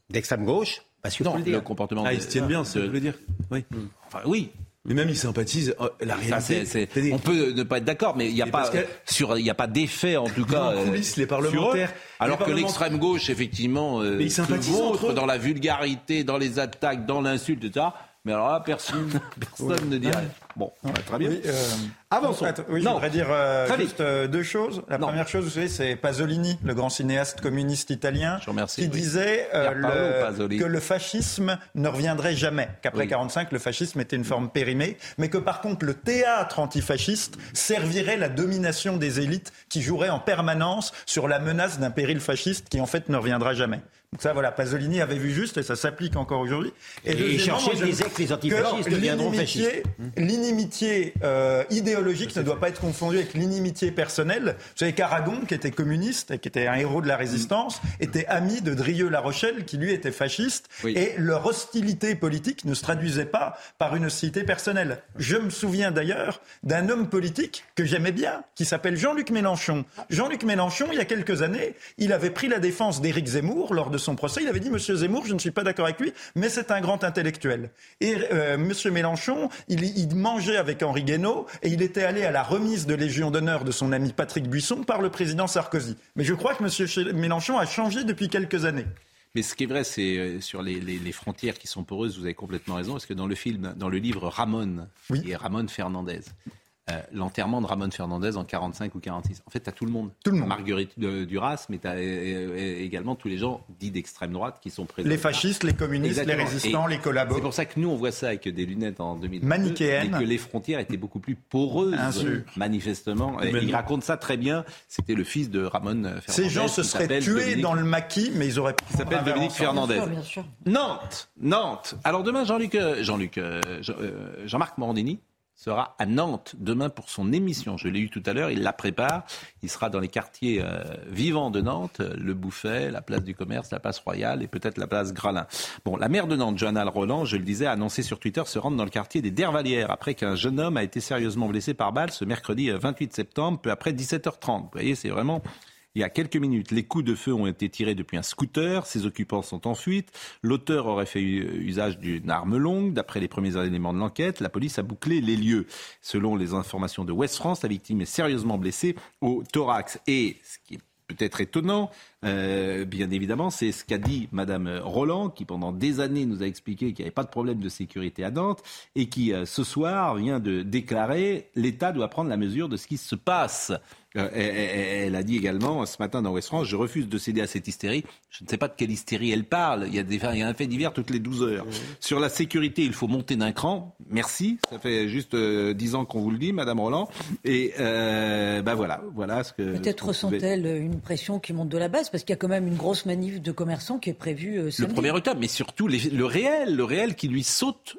d'extrême gauche, parce que non, le comportement. Ah, ils se tiennent bien, ça veut dire. Oui. Enfin, oui. Mais même ils sympathisent. Oh, la réalité, on peut ne pas être d'accord, mais il n'y a, pas sur, y a pas d'effet en tout cas. En coulisses, les parlementaires. alors que l'extrême gauche, effectivement, euh, ils se dans la vulgarité, dans les attaques, dans l'insulte, etc. Mais alors là, personne, (laughs) personne ne dit Bon, très bien. Oui, euh, Avançons. Oui, je voudrais dire euh, juste euh, deux choses. La première chose, vous savez, c'est Pasolini, le grand cinéaste communiste italien, qui disait que le fascisme ne reviendrait jamais, qu'après 1945, le fascisme était une forme périmée, mais que par contre, le théâtre antifasciste servirait la domination des élites qui joueraient en permanence sur la menace d'un péril fasciste qui en fait ne reviendra jamais. Donc ça, voilà, Pasolini avait vu juste et ça s'applique encore aujourd'hui. Et, et que les antifascistes deviendront fascistes. L'inimitié euh, idéologique ne doit pas être confondue avec l'inimitié personnelle. Vous savez qu'Aragon, qui était communiste et qui était un héros de la résistance, était ami de Drieux-La Rochelle, qui lui était fasciste. Et leur hostilité politique ne se traduisait pas par une hostilité personnelle. Je me souviens d'ailleurs d'un homme politique que j'aimais bien, qui s'appelle Jean-Luc Mélenchon. Jean-Luc Mélenchon, il y a quelques années, il avait pris la défense d'Éric Zemmour lors de son procès, il avait dit Monsieur Zemmour, je ne suis pas d'accord avec lui, mais c'est un grand intellectuel. Et euh, Monsieur Mélenchon, il, il, mangeait avec Henri Guénaud et il était allé à la remise de Légion d'honneur de son ami Patrick Buisson par le président Sarkozy. Mais je crois que Monsieur Mélenchon a changé depuis quelques années. Mais ce qui est vrai, c'est euh, sur les, les, frontières qui sont poreuses, vous avez complètement raison, parce que dans le film, dans le livre Ramon, oui. qui est Ramon Fernandez, euh, l'enterrement de Ramon Fernandez en 45 ou 46. En fait, tu as tout le monde. Tout le monde. Marguerite Duras, mais tu as euh, euh, également tous les gens dits d'extrême droite qui sont présents. Les fascistes, les communistes, les résistants, les collaborateurs. C'est pour ça que nous, on voit ça avec des lunettes en 2002. Manichéennes. Et que les frontières étaient beaucoup plus poreuses, manifestement. Et il raconte ça très bien. C'était le fils de Ramon Fernandez. Ces gens se seraient tués dans le maquis, mais ils auraient pu. Il s'appelle Dominique Fernandez. Bien sûr, Nantes. Nantes. Alors demain, Jean-Luc, Jean-Luc, Jean-Marc Morandini sera à Nantes demain pour son émission. Je l'ai eu tout à l'heure, il la prépare. Il sera dans les quartiers euh, vivants de Nantes, le Bouffet, la place du commerce, la place Royale et peut-être la place Gralin. Bon, la maire de Nantes, Johanna Roland, je le disais, a annoncé sur Twitter se rendre dans le quartier des Dervalières après qu'un jeune homme a été sérieusement blessé par balle ce mercredi 28 euh, septembre, peu après 17h30. Vous voyez, c'est vraiment il y a quelques minutes, les coups de feu ont été tirés depuis un scooter. Ses occupants sont en fuite. L'auteur aurait fait usage d'une arme longue. D'après les premiers éléments de l'enquête, la police a bouclé les lieux. Selon les informations de West France, la victime est sérieusement blessée au thorax. Et ce qui est peut-être étonnant, euh, bien évidemment, c'est ce qu'a dit Madame Roland, qui pendant des années nous a expliqué qu'il n'y avait pas de problème de sécurité à Nantes, et qui euh, ce soir vient de déclarer l'État doit prendre la mesure de ce qui se passe. Euh, elle a dit également ce matin dans West France, je refuse de céder à cette hystérie. Je ne sais pas de quelle hystérie elle parle. Il y a, des, il y a un fait divers toutes les 12 heures. Sur la sécurité, il faut monter d'un cran. Merci. Ça fait juste dix 10 ans qu'on vous le dit, Madame Roland. Et ben voilà, voilà ce que. Peut-être ressent-elle une pression qui monte de la base parce qu'il y a quand même une grosse manif de commerçants qui est prévue. Euh, le premier octobre, mais surtout le réel, le réel qui lui saute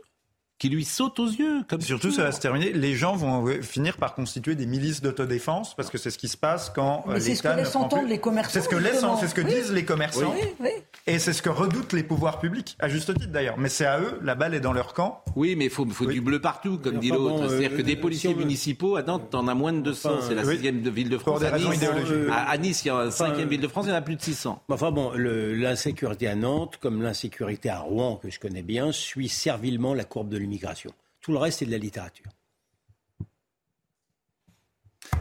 qui lui saute aux yeux. Comme Surtout, ça va se terminer. Les gens vont finir par constituer des milices d'autodéfense parce que c'est ce qui se passe quand euh, l'État. C'est ce que laissent entendre les commerçants. C'est ce que, c'est ce que disent les commerçants. Oui, et c'est ce que redoutent les pouvoirs publics, à juste titre d'ailleurs. Mais c'est à eux, la balle est dans leur camp. Oui, mais il faut, faut du bleu partout, comme dit l'autre. C'est-à-dire que euh, des policiers municipaux, à Nantes, t'en as moins de 200. c'est la sixième ville de France. Pour des raisons idéologiques. À, Nice, il y a la cinquième ville de France, il y en a plus de 600. Enfin bon, l'insécurité à Nantes, comme l'insécurité à Rouen, que je connais bien, suit servilement la courbe de Tout le reste, c'est de la littérature.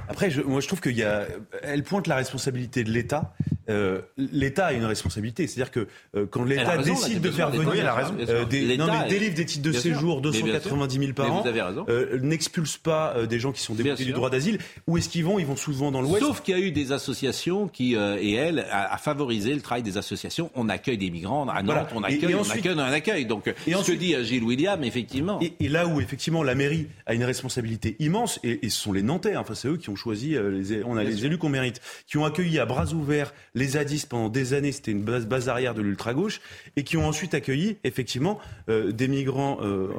Après, je, moi, je trouve qu'elle pointe la responsabilité de l'État, euh, l'État a une responsabilité. C'est-à-dire que euh, quand l'État décide de faire venir euh, des, non, mais délivre des titres de séjour, 290 000 par an, n'expulse pas des gens qui sont déboutés du droit d'asile. Où est-ce qu'ils vont? Ils vont souvent dans l'Ouest. Sauf qu'il y a eu des associations qui, et elle, a, favorisé le travail des associations. On accueille des migrants à Nantes, on accueille, on accueille, on accueille. Donc, et ce que dit Gilles William, effectivement. Et, là où effectivement la mairie a une responsabilité immense, et, ce sont les Nantais, hein, enfin c'est eux qui ont choisi, les, on a les élus qu'on mérite, qui ont accueilli à bras ouverts les zadistes pendant des années, c'était une base, base arrière de l'ultra-gauche, et qui ont ensuite accueilli effectivement euh, des migrants euh,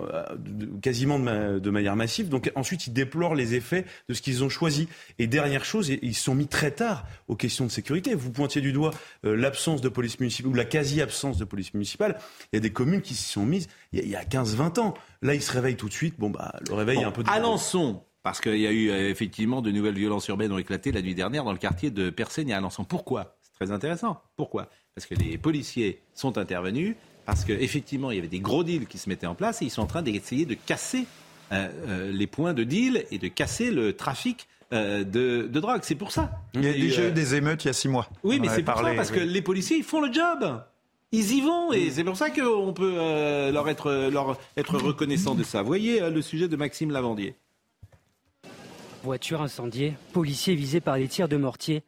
quasiment de, manière massive. Donc ensuite, ils déplorent les effets de ce qu'ils ont choisi. Et dernière chose, ils se sont mis très tard aux questions de sécurité. Vous pointiez du doigt euh, l'absence de police municipale, ou la quasi-absence de police municipale. Il y a des communes qui s'y sont mises il y a, 15-20 ans. Là, ils se réveillent tout de suite. Bon, bah, le réveil est un peu... Alençon parce qu'il y a eu effectivement de nouvelles violences urbaines ont éclaté la nuit dernière dans le quartier de Persaigne à Alençon. Pourquoi? Très intéressant. Pourquoi? Parce que les policiers sont intervenus, parce qu'effectivement, il y avait des gros deals qui se mettaient en place et ils sont en train d'essayer de casser euh, euh, les points de deal et de casser le trafic euh, de, drogue. C'est pour ça. Il y a déjà eu des émeutes il y a six mois. Oui, mais c'est pour ça, parce que les policiers, ils font le job. Ils y vont et c'est pour ça qu'on peut leur, être, leur être reconnaissant de ça. Vous voyez le sujet de Maxime Lavandier. Voiture incendiée, policiers visés par des tirs de mortier.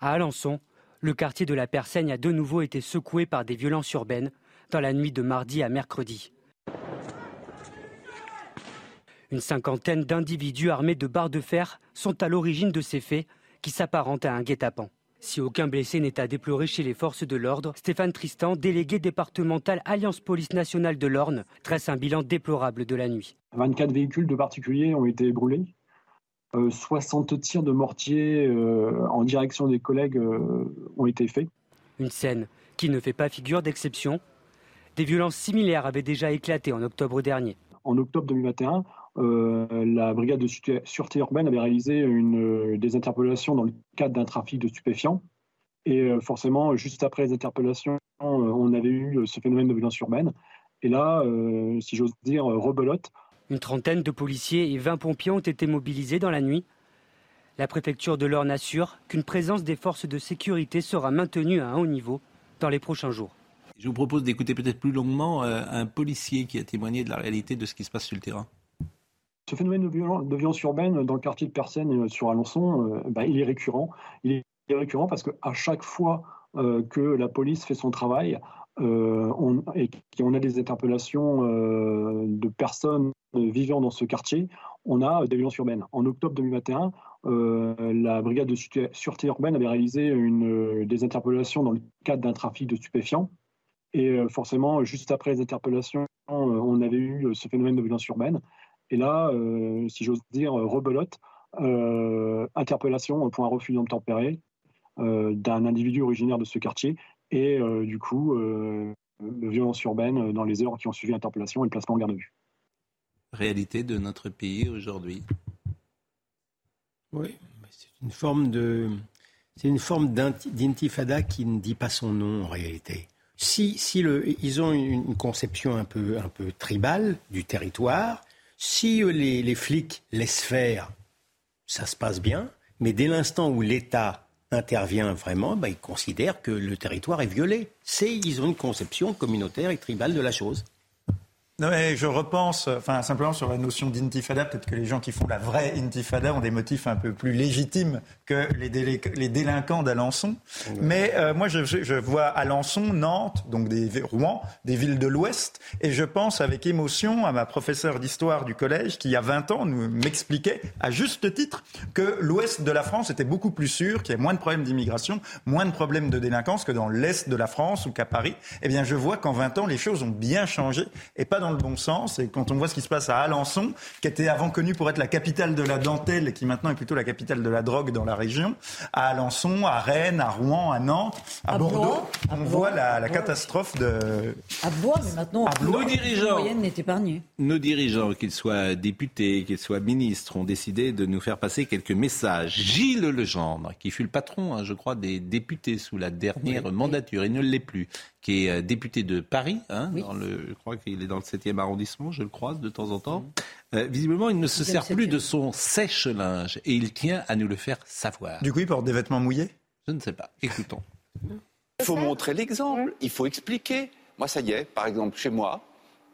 À Alençon, le quartier de la Persaigne a de nouveau été secoué par des violences urbaines dans la nuit de mardi à mercredi. Une cinquantaine d'individus armés de barres de fer sont à l'origine de ces faits qui s'apparentent à un guet-apens. Si aucun blessé n'est à déplorer chez les forces de l'ordre, Stéphane Tristan, délégué départemental Alliance Police Nationale de l'Orne, dresse un bilan déplorable de la nuit. 24 véhicules de particuliers ont été brûlés. 60 euh, tirs de mortier euh, en direction des collègues euh, ont été faits. Une scène qui ne fait pas figure d'exception. Des violences similaires avaient déjà éclaté en octobre dernier. En octobre 2021, la brigade de sûreté urbaine avait réalisé une, des interpellations dans le cadre d'un trafic de stupéfiants. Et forcément, juste après les interpellations, on avait eu ce phénomène de violence urbaine. Et là, si j'ose dire, rebelote, une trentaine de policiers et 20 pompiers ont été mobilisés dans la nuit. La préfecture de l'Orne assure qu'une présence des forces de sécurité sera maintenue à un haut niveau dans les prochains jours. Je vous propose d'écouter peut-être plus longuement euh, un policier qui a témoigné de la réalité de ce qui se passe sur le terrain. Ce phénomène de, violence, urbaine dans le quartier de Persène euh, sur Alençon, euh, bah, il est récurrent. Il est récurrent parce qu'à chaque fois que la police fait son travail, on, et qu'on a des interpellations de personnes vivant dans ce quartier, on a des violences urbaines. En octobre 2021, euh, la brigade de sûreté urbaine avait réalisé une, des interpellations dans le cadre d'un trafic de stupéfiants. Et euh, forcément, juste après les interpellations, euh, on avait eu ce phénomène de violence urbaine. Et là, si j'ose dire, rebelote, interpellation pour un refus d'obtempérer d'un individu originaire de ce quartier. Et du coup, violence urbaine dans les heures qui ont suivi l'interpellation et le placement en garde à vue réalité de notre pays aujourd'hui. Oui, c'est une forme de, c'est une forme d'intifada qui ne dit pas son nom en réalité. Si, si le, ils ont une, conception un peu, un peu tribale du territoire, si les, les flics laissent faire, ça se passe bien, mais dès l'instant où l'État intervient vraiment, bah, ils considèrent que le territoire est violé. C'est, ils ont une conception communautaire et tribale de la chose. Non, mais je repense, enfin, simplement sur la notion d'intifada. Peut-être que les gens qui font la vraie intifada ont des motifs un peu plus légitimes que les, les délinquants d'Alençon. Mais euh, moi, je, je, vois Alençon, Nantes, donc des Rouen, des villes de l'Ouest, et je pense avec émotion à ma professeure d'histoire du collège qui, il y a 20 ans, nous m'expliquait, à juste titre, que l'Ouest de la France était beaucoup plus sûr, qu'il y a moins de problèmes d'immigration, moins de problèmes de délinquance que dans l'Est de la France ou qu'à Paris. Eh bien, je vois qu'en 20 ans, les choses ont bien changé et pas dans dans le bon sens. Et quand on voit ce qui se passe à Alençon, qui était avant connu pour être la capitale de la dentelle et qui maintenant est plutôt la capitale de la drogue dans la région, à Alençon, à Rennes, à Rouen, à Nantes, à, Bordeaux, on voit la, catastrophe de. À Blois, mais maintenant, nos dirigeants. Nos dirigeants, qu'ils soient députés, qu'ils soient ministres, ont décidé de nous faire passer quelques messages. Gilles Legendre, qui fut le patron, hein, je crois, des députés sous la dernière mandature, il ne l'est plus, qui est euh, député de Paris. Hein, dans le, je crois qu'il est dans le 7e arrondissement, je le croise de temps en temps. Euh, visiblement, il ne se sert plus de son sèche-linge et il tient à nous le faire savoir. Du coup, il porte des vêtements mouillés? Je ne sais pas. Écoutons. Il faut montrer l'exemple, il faut expliquer. Moi, ça y est, par exemple, chez moi,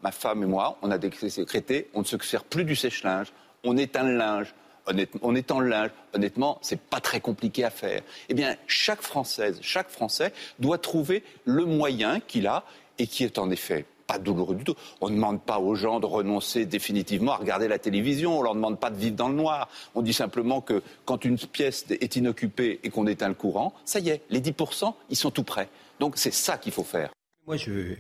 ma femme et moi, on a décrété, on ne se sert plus du sèche-linge, on éteint le linge. Honnêtement, on étend le linge. Honnêtement, c'est pas très compliqué à faire. Eh bien, chaque Française, chaque Français doit trouver le moyen qu'il a et qui est en effet pas douloureux du tout. On ne demande pas aux gens de renoncer définitivement à regarder la télévision. On leur demande pas de vivre dans le noir. On dit simplement que quand une pièce est inoccupée et qu'on éteint le courant, ça y est, les 10%, ils sont tout prêts. Donc c'est ça qu'il faut faire. Moi, je,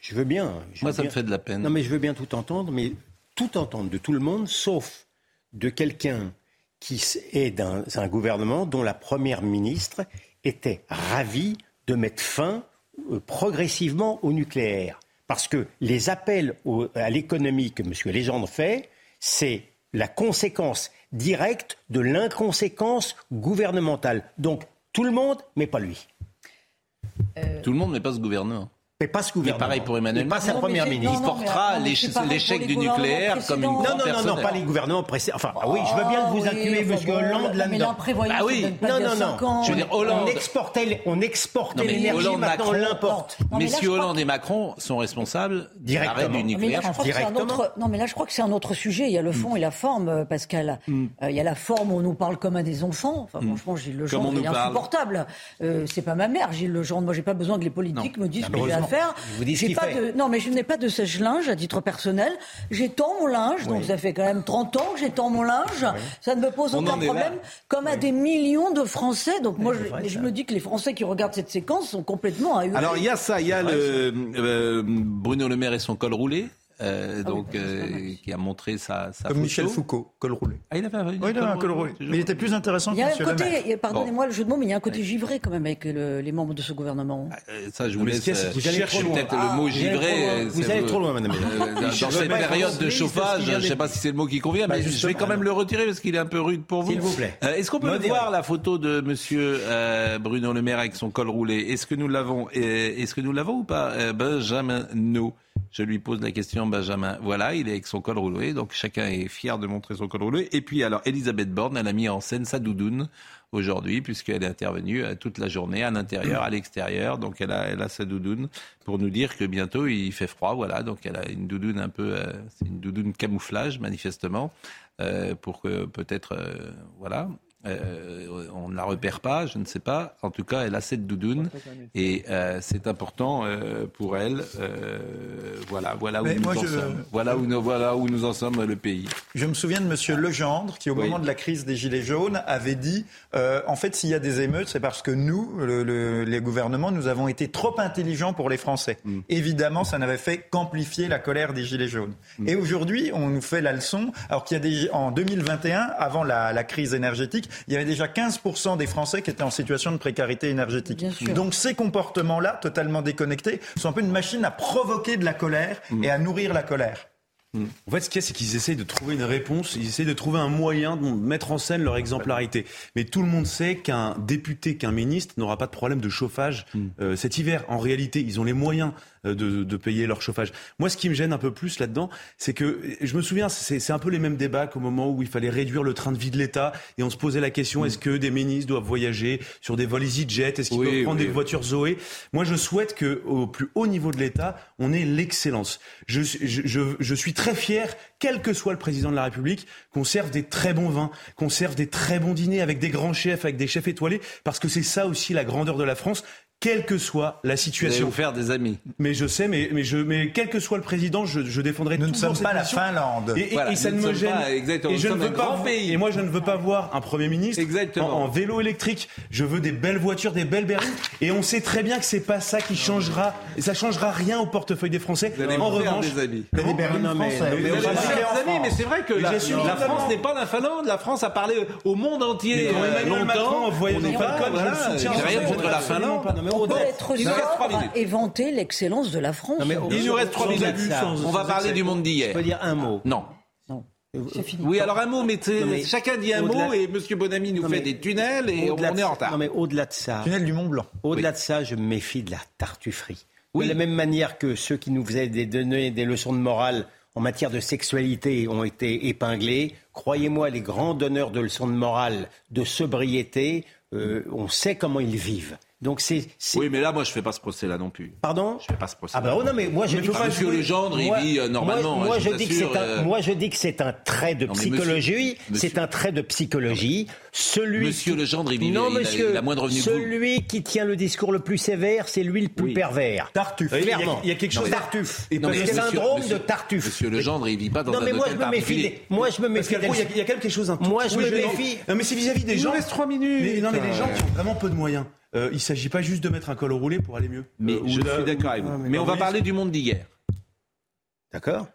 je veux bien. Moi, ça me fait de la peine. Non, mais je veux bien tout entendre, mais tout entendre de tout le monde, sauf de quelqu'un qui est dans un gouvernement dont la première ministre était ravie de mettre fin euh, progressivement au nucléaire. Parce que les appels à l'économie que M. Légendre fait, c'est la conséquence directe de l'inconséquence gouvernementale. Donc tout le monde, mais pas lui. Tout le monde, mais pas ce gouvernement. Mais pas ce gouvernement. pareil pour Emmanuel Macron. Pas sa première ministre. Il portera l'échec du nucléaire comme une Non, non, non, non, pas les gouvernements précédents. Enfin, ah oui, je veux bien que vous incluez M. Hollande là-dedans. Ah oui, non, non, non. Je veux dire, Hollande. On exportait, on exportait l'énergie, maintenant on l'importe. Messieurs Hollande et Macron sont responsables directement du nucléaire. Non, mais là, je crois que c'est un autre sujet. Il y a le fond et la forme, euh, Pascal. Mm. Euh, il y a la forme où on nous parle comme à des enfants. Enfin, mm. franchement, Gilles Legendre, il est insupportable. Euh, c'est pas ma mère, Gilles Legendre. Moi, j'ai pas besoin que les politiques me disent ce à faire non, mais je n'ai pas de sèche-linge à titre personnel. J'étends mon linge, donc ça fait quand même 30 ans que j'étends mon linge. Ça ne me pose aucun problème, comme à des millions de Français. Donc moi, je, me dis que les Français qui regardent cette séquence sont complètement ahuris. Alors il y a ça, il y a le, euh, Bruno Le Maire et son col roulé. Euh, ah donc, euh, qui a montré sa, sa Comme Michel Foucault, col roulé. Ah, il avait un, oui, il avait un col roulé. Mais il était plus intéressant que Il y a un côté, pardonnez-moi le jeu de mots, mais il y a un côté givré quand même avec le, les membres de ce gouvernement. Ah, euh, ça, je vous laisse vous chercher peut-être le mot givré. Vous allez trop loin, madame. (laughs) Dans cette période de chauffage, je ne sais pas si c'est le mot qui convient, mais je vais quand même le retirer parce qu'il est un peu rude pour vous. S'il vous plaît. Est-ce qu'on peut voir la photo de monsieur Bruno Le Maire avec son col roulé? Est-ce que nous l'avons Est-ce que nous l'avons ou pas Benjamin No je lui pose la question, Benjamin. Voilà, il est avec son col roulé, donc chacun est fier de montrer son col roulé. Et puis alors, Elisabeth Borne, elle a mis en scène sa doudoune aujourd'hui, puisqu'elle est intervenue euh, toute la journée, à l'intérieur, à l'extérieur. Donc elle a, elle sa doudoune pour nous dire que bientôt il fait froid. Voilà, donc elle a une doudoune un peu, euh, c'est une doudoune camouflage manifestement, euh, pour que peut-être, voilà. Euh, on ne la repère pas, je ne sais pas. En tout cas, elle a cette doudoune et euh, c'est important euh, pour elle. voilà, voilà où nous en sommes. Voilà où, nous, voilà où nous en sommes le pays. Je me souviens de Monsieur Legendre qui, au moment de la crise des Gilets jaunes, avait dit en fait, s'il y a des émeutes, c'est parce que nous, les gouvernements, nous avons été trop intelligents pour les Français. Mm. Évidemment, ça n'avait fait qu'amplifier la colère des Gilets jaunes. Mm. Et aujourd'hui, on nous fait la leçon, alors qu'il y a des, en 2021, avant la, la crise énergétique, il y avait déjà 15% des Français qui étaient en situation de précarité énergétique. Donc ces comportements-là, totalement déconnectés, sont un peu une machine à provoquer de la colère mmh. et à nourrir la colère. Mmh. En fait, ce qu'il y a, c'est qu'ils essayent de trouver une réponse, ils essayent de trouver un moyen de mettre en scène leur exemplarité. Mais tout le monde sait qu'un député, qu'un ministre n'aura pas de problème de chauffage mmh. euh, cet hiver. En réalité, ils ont les moyens euh, de, de, payer leur chauffage. Moi, ce qui me gêne un peu plus là-dedans, c'est que je me souviens, c'est un peu les mêmes débats qu'au moment où il fallait réduire le train de vie de l'État et on se posait la question est-ce que des ministres doivent voyager sur des vols EasyJet? Est-ce qu'ils doivent prendre des voitures Zoé? Moi, je souhaite que au plus haut niveau de l'État, on ait l'excellence. Je, je, je, je suis très fier quel que soit le président de la République, qu'on serve des très bons vins, qu'on serve des très bons dîners avec des grands chefs, avec des chefs étoilés, parce que c'est ça aussi la grandeur de la France quelle que soit la situation. Vous faire des amis. Mais je sais, mais, mais, je, mais quel que soit le président, je, je défendrai Nous ne sommes pas la Finlande. Et, et, ça ne me gêne. exactement. Et, je ne veux pas, pays. et moi, je ne veux pas voir un Premier ministre en, vélo électrique. Je veux des belles voitures, des belles berlines. Et on sait très bien que c'est pas ça qui changera. Et ça changera rien au portefeuille des Français. Vous allez en revanche, des amis. Des berlines françaises. Mais, mais, mais c'est vrai que la, la France n'est pas la Finlande. La France a parlé au monde entier. Emmanuel Macron envoyé des Falcons. J'ai rien contre la Finlande éventer l'excellence de la France. il nous reste trois minutes. On va parler du monde d'hier. Je peux dire un mot. Non. Fini. Oui, alors un mot, mais, chacun dit un mot et M. Bonamy nous fait des tunnels et on est en retard. Non, mais au-delà de ça. Tunnel du Mont Blanc. Au-delà de ça, je me méfie de la tartufferie. De la même manière que ceux qui nous faisaient des, donner des leçons de morale en matière de sexualité ont été épinglés, croyez-moi, les grands donneurs de leçons de morale, de sobriété, euh, on sait comment ils vivent. Donc c'est. Oui, mais là, moi, je fais pas ce procès-là non plus. Pardon? Je fais pas ce procès. Ah bah oh non, mais moi je dis que Monsieur Legendre, il vit euh, normalement. Moi, hein, je, dis que c'est un, euh, moi je dis que c'est un trait de Non, mais psychologie. monsieur- C'est un trait de psychologie. Celui Monsieur qui- Legendre, il vit- non, il a- monsieur, il a moins de revenus que vous. Celui qui tient le discours le plus sévère, c'est lui le plus Oui. pervers. Tartuffe. Clairement. Il y a- il y a quelque chose- Tartuffe. Et Non, mais le monsieur- syndrome de Tartuffe. Monsieur Legendre, il vit pas dans non un mais moi je me méfie. Moi je me méfie. Il y a- il a quelque chose Moi je me méfie. Non mais c'est vis-à-vis des Il nous gens. reste trois minutes. Mais, non mais des gens Euh, qui ont vraiment peu de moyens. Euh, il s'agit pas juste de mettre un col roulé pour aller mieux. Mais Euh, je suis d'accord avec vous. Ah, mais on va parler du monde d'hier. D'accord.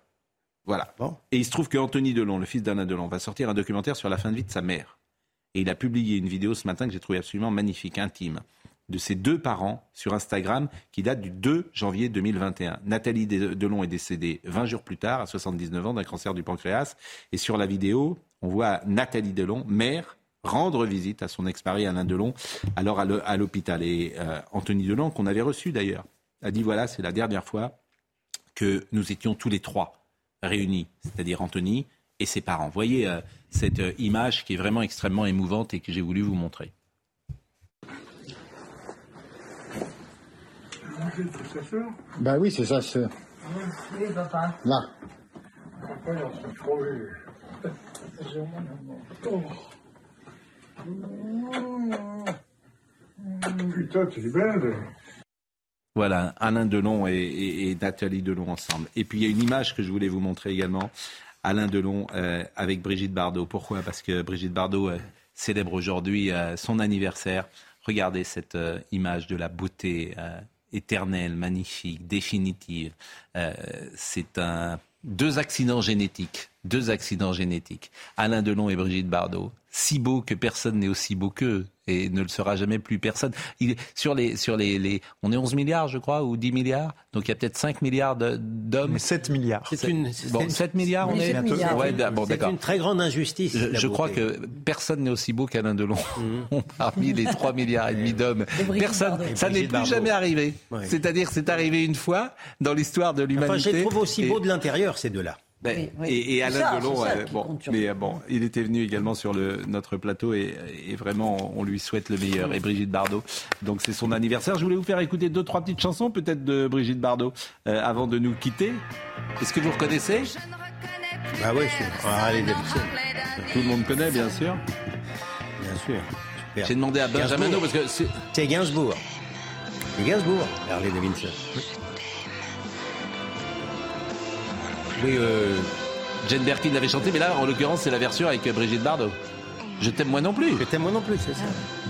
Voilà. Bon. Et il se trouve que Anthony Delon, le fils d'Alain Delon, va sortir un documentaire sur la fin de vie de sa mère. Et il a publié une vidéo ce matin que j'ai trouvée absolument magnifique, intime, de ses deux parents sur Instagram qui date du 2 janvier 2021. Nathalie De- Delon est décédée 20 jours plus tard, à 79 ans, d'un cancer du pancréas. Et sur la vidéo, on voit Nathalie Delon, mère, rendre visite à son ex-mari Alain Delon, alors à l'hô- à l'hôpital. Et euh, Anthony Delon, qu'on avait reçu d'ailleurs, a dit voilà, c'est la dernière fois que nous étions tous les trois réunis, c'est-à-dire Anthony et ses parents. Voyez euh, cette euh, image qui est vraiment extrêmement émouvante et que j'ai voulu vous montrer. Bah oui, c'est sa sœur. Oui, papa. Là. Putain, tu es belle. Voilà, Alain Delon et, Nathalie Delon ensemble. Et puis il y a une image que je voulais vous montrer également. Alain Delon euh, avec Brigitte Bardot. Pourquoi? Parce que Brigitte Bardot euh, célèbre aujourd'hui euh, son anniversaire. Regardez cette image de la beauté éternelle, magnifique, définitive. C'est un deux accidents génétiques, deux accidents génétiques. Alain Delon et Brigitte Bardot, si beau que personne n'est aussi beau qu'eux et ne le sera jamais plus personne. Il, sur les, sur les, les, on est 11 milliards, je crois, ou 10 milliards. Donc il y a peut-être 5 milliards d'hommes. 7 milliards. C'est une- c'est- Bon, c'est- 7 milliards, on est 7 milliards. Ouais, bon, C'est une très grande injustice. Je, crois que personne n'est aussi beau qu'Alain Delon (laughs) parmi les 3 milliards et demi d'hommes. Personne, ça n'est plus jamais arrivé. Ouais. C'est-à-dire, c'est arrivé une fois dans l'histoire de Enfin, l'humanité. je les trouve aussi Et- beaux de l'intérieur, ces deux-là. Ben, Oui, oui. Et, Alain ça, Delon, ça euh, bon, mais euh, bon, il était venu également sur le, notre plateau et, et vraiment, on lui souhaite le meilleur. Et Brigitte Bardot, donc c'est son anniversaire. Je voulais vous faire écouter deux, trois petites chansons, peut-être de Brigitte Bardot, euh, avant de nous quitter. Est-ce que vous reconnaissez? Ah oui, c'est ah, allez. Tout le monde connaît, bien sûr. Bien sûr. Super. J'ai demandé à Benjamin Gainsbourg. parce que c'est C'est Gainsbourg. C'est Gainsbourg, Harley Davidson. Oui, euh, Jane Birkin l'avait chanté, mais là, en l'occurrence, c'est la version avec euh, Brigitte Bardot. Je t'aime moi non plus. Je t'aime moi non plus, c'est ça.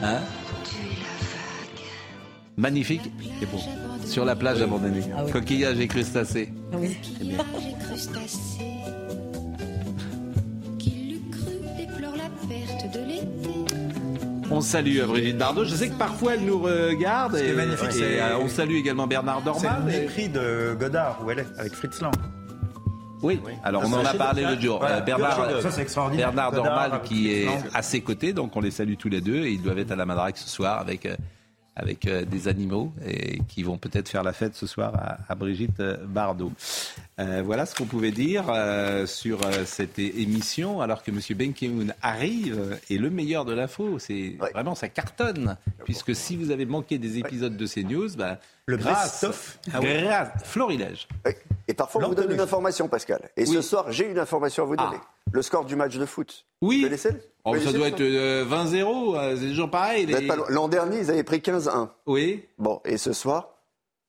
Hein Magnifique et beau. Sur la plage abandonnée. Ah oui. Coquillage et crustacés. Ah oui. On salue euh, Brigitte Bardot. Je sais que parfois elle nous regarde. Et, magnifique, et, c'est- euh, on salue également Bernard C'est Dormal. le et- mépris de Godard, où elle est, avec Fritz Lang. Oui, alors on en a parlé l'autre jour. Voilà, Euh, Bernard. Ça. Bernard Dormal qui est à ses côtés, donc on les salue tous les deux et ils doivent être à la Madrague ce soir avec, euh, avec euh, des animaux et qui vont peut-être faire la fête ce soir à, à Brigitte euh, Bardot. Euh, voilà ce qu'on pouvait dire euh, sur cette émission alors que M. Ben Ki-moon arrive et le meilleur de l'info, c'est vraiment ça cartonne puisque si vous avez manqué des épisodes de CNews, bah, Le grâce, best-of. Ah grâce Florilège. Et parfois, on vous donne une information, Pascal. Et ce soir, j'ai une information à vous donner. Le score du match de foot. Oui. Vous connaissez Oh, ça doit être euh, 20-0, euh, c'est toujours pareil. Les-. L'an dernier, ils avaient pris 15-1. Oui. Bon, et ce soir,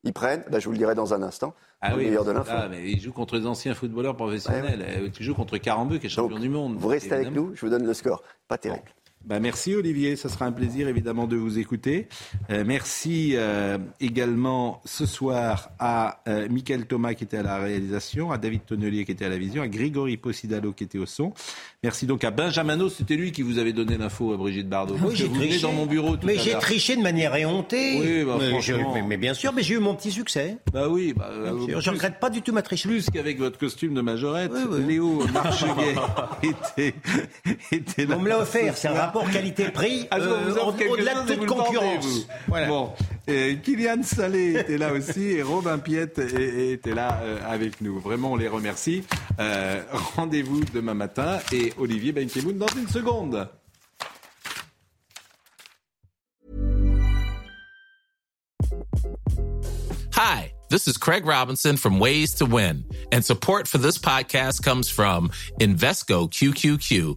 ils prennent, bah, je vous le dirai dans un instant, Ah le oui, meilleur de l'info. ça, mais il joue contre des anciens footballeurs professionnels. Euh, Tu joues contre Carambeu, qui est champion du monde. Vous restez avec nous, je vous donne le score. Pas terrible. Bah, merci Olivier, ça sera un plaisir évidemment de vous écouter. Euh, merci euh, également ce soir à euh, Michael Thomas qui était à la réalisation, à David Tonnelier qui était à la vision, à Grégory Possidalo qui était au son. Merci donc à Benjamin c'était lui qui vous avait donné l'info à Brigitte Bardot. Oui, j'ai triché. dans mon bureau tout Mais j'ai triché de manière éhontée. Oui, bah, mais, je- franchement. mais- mais bien sûr, mais j'ai eu mon petit succès. Bah oui, bah, euh, je regrette pas du tout ma tricherie. Plus qu'avec votre costume de majorette, Oui, oui. Léo Marcheguet (laughs) était, était là. On me l'a offert, ce c'est un soir. Rapport qualité-prix (laughs) Ah, euh, au-delà de et toute concurrence. Voilà. Bon, euh, Kylian Salé était là aussi et Robin Piette était là euh, avec nous. Vraiment, on les remercie. Euh, Rendez-vous demain matin et Olivier Benkemoun dans une seconde. This is Craig Robinson from Ways to Win, and support for this podcast comes from Invesco QQQ,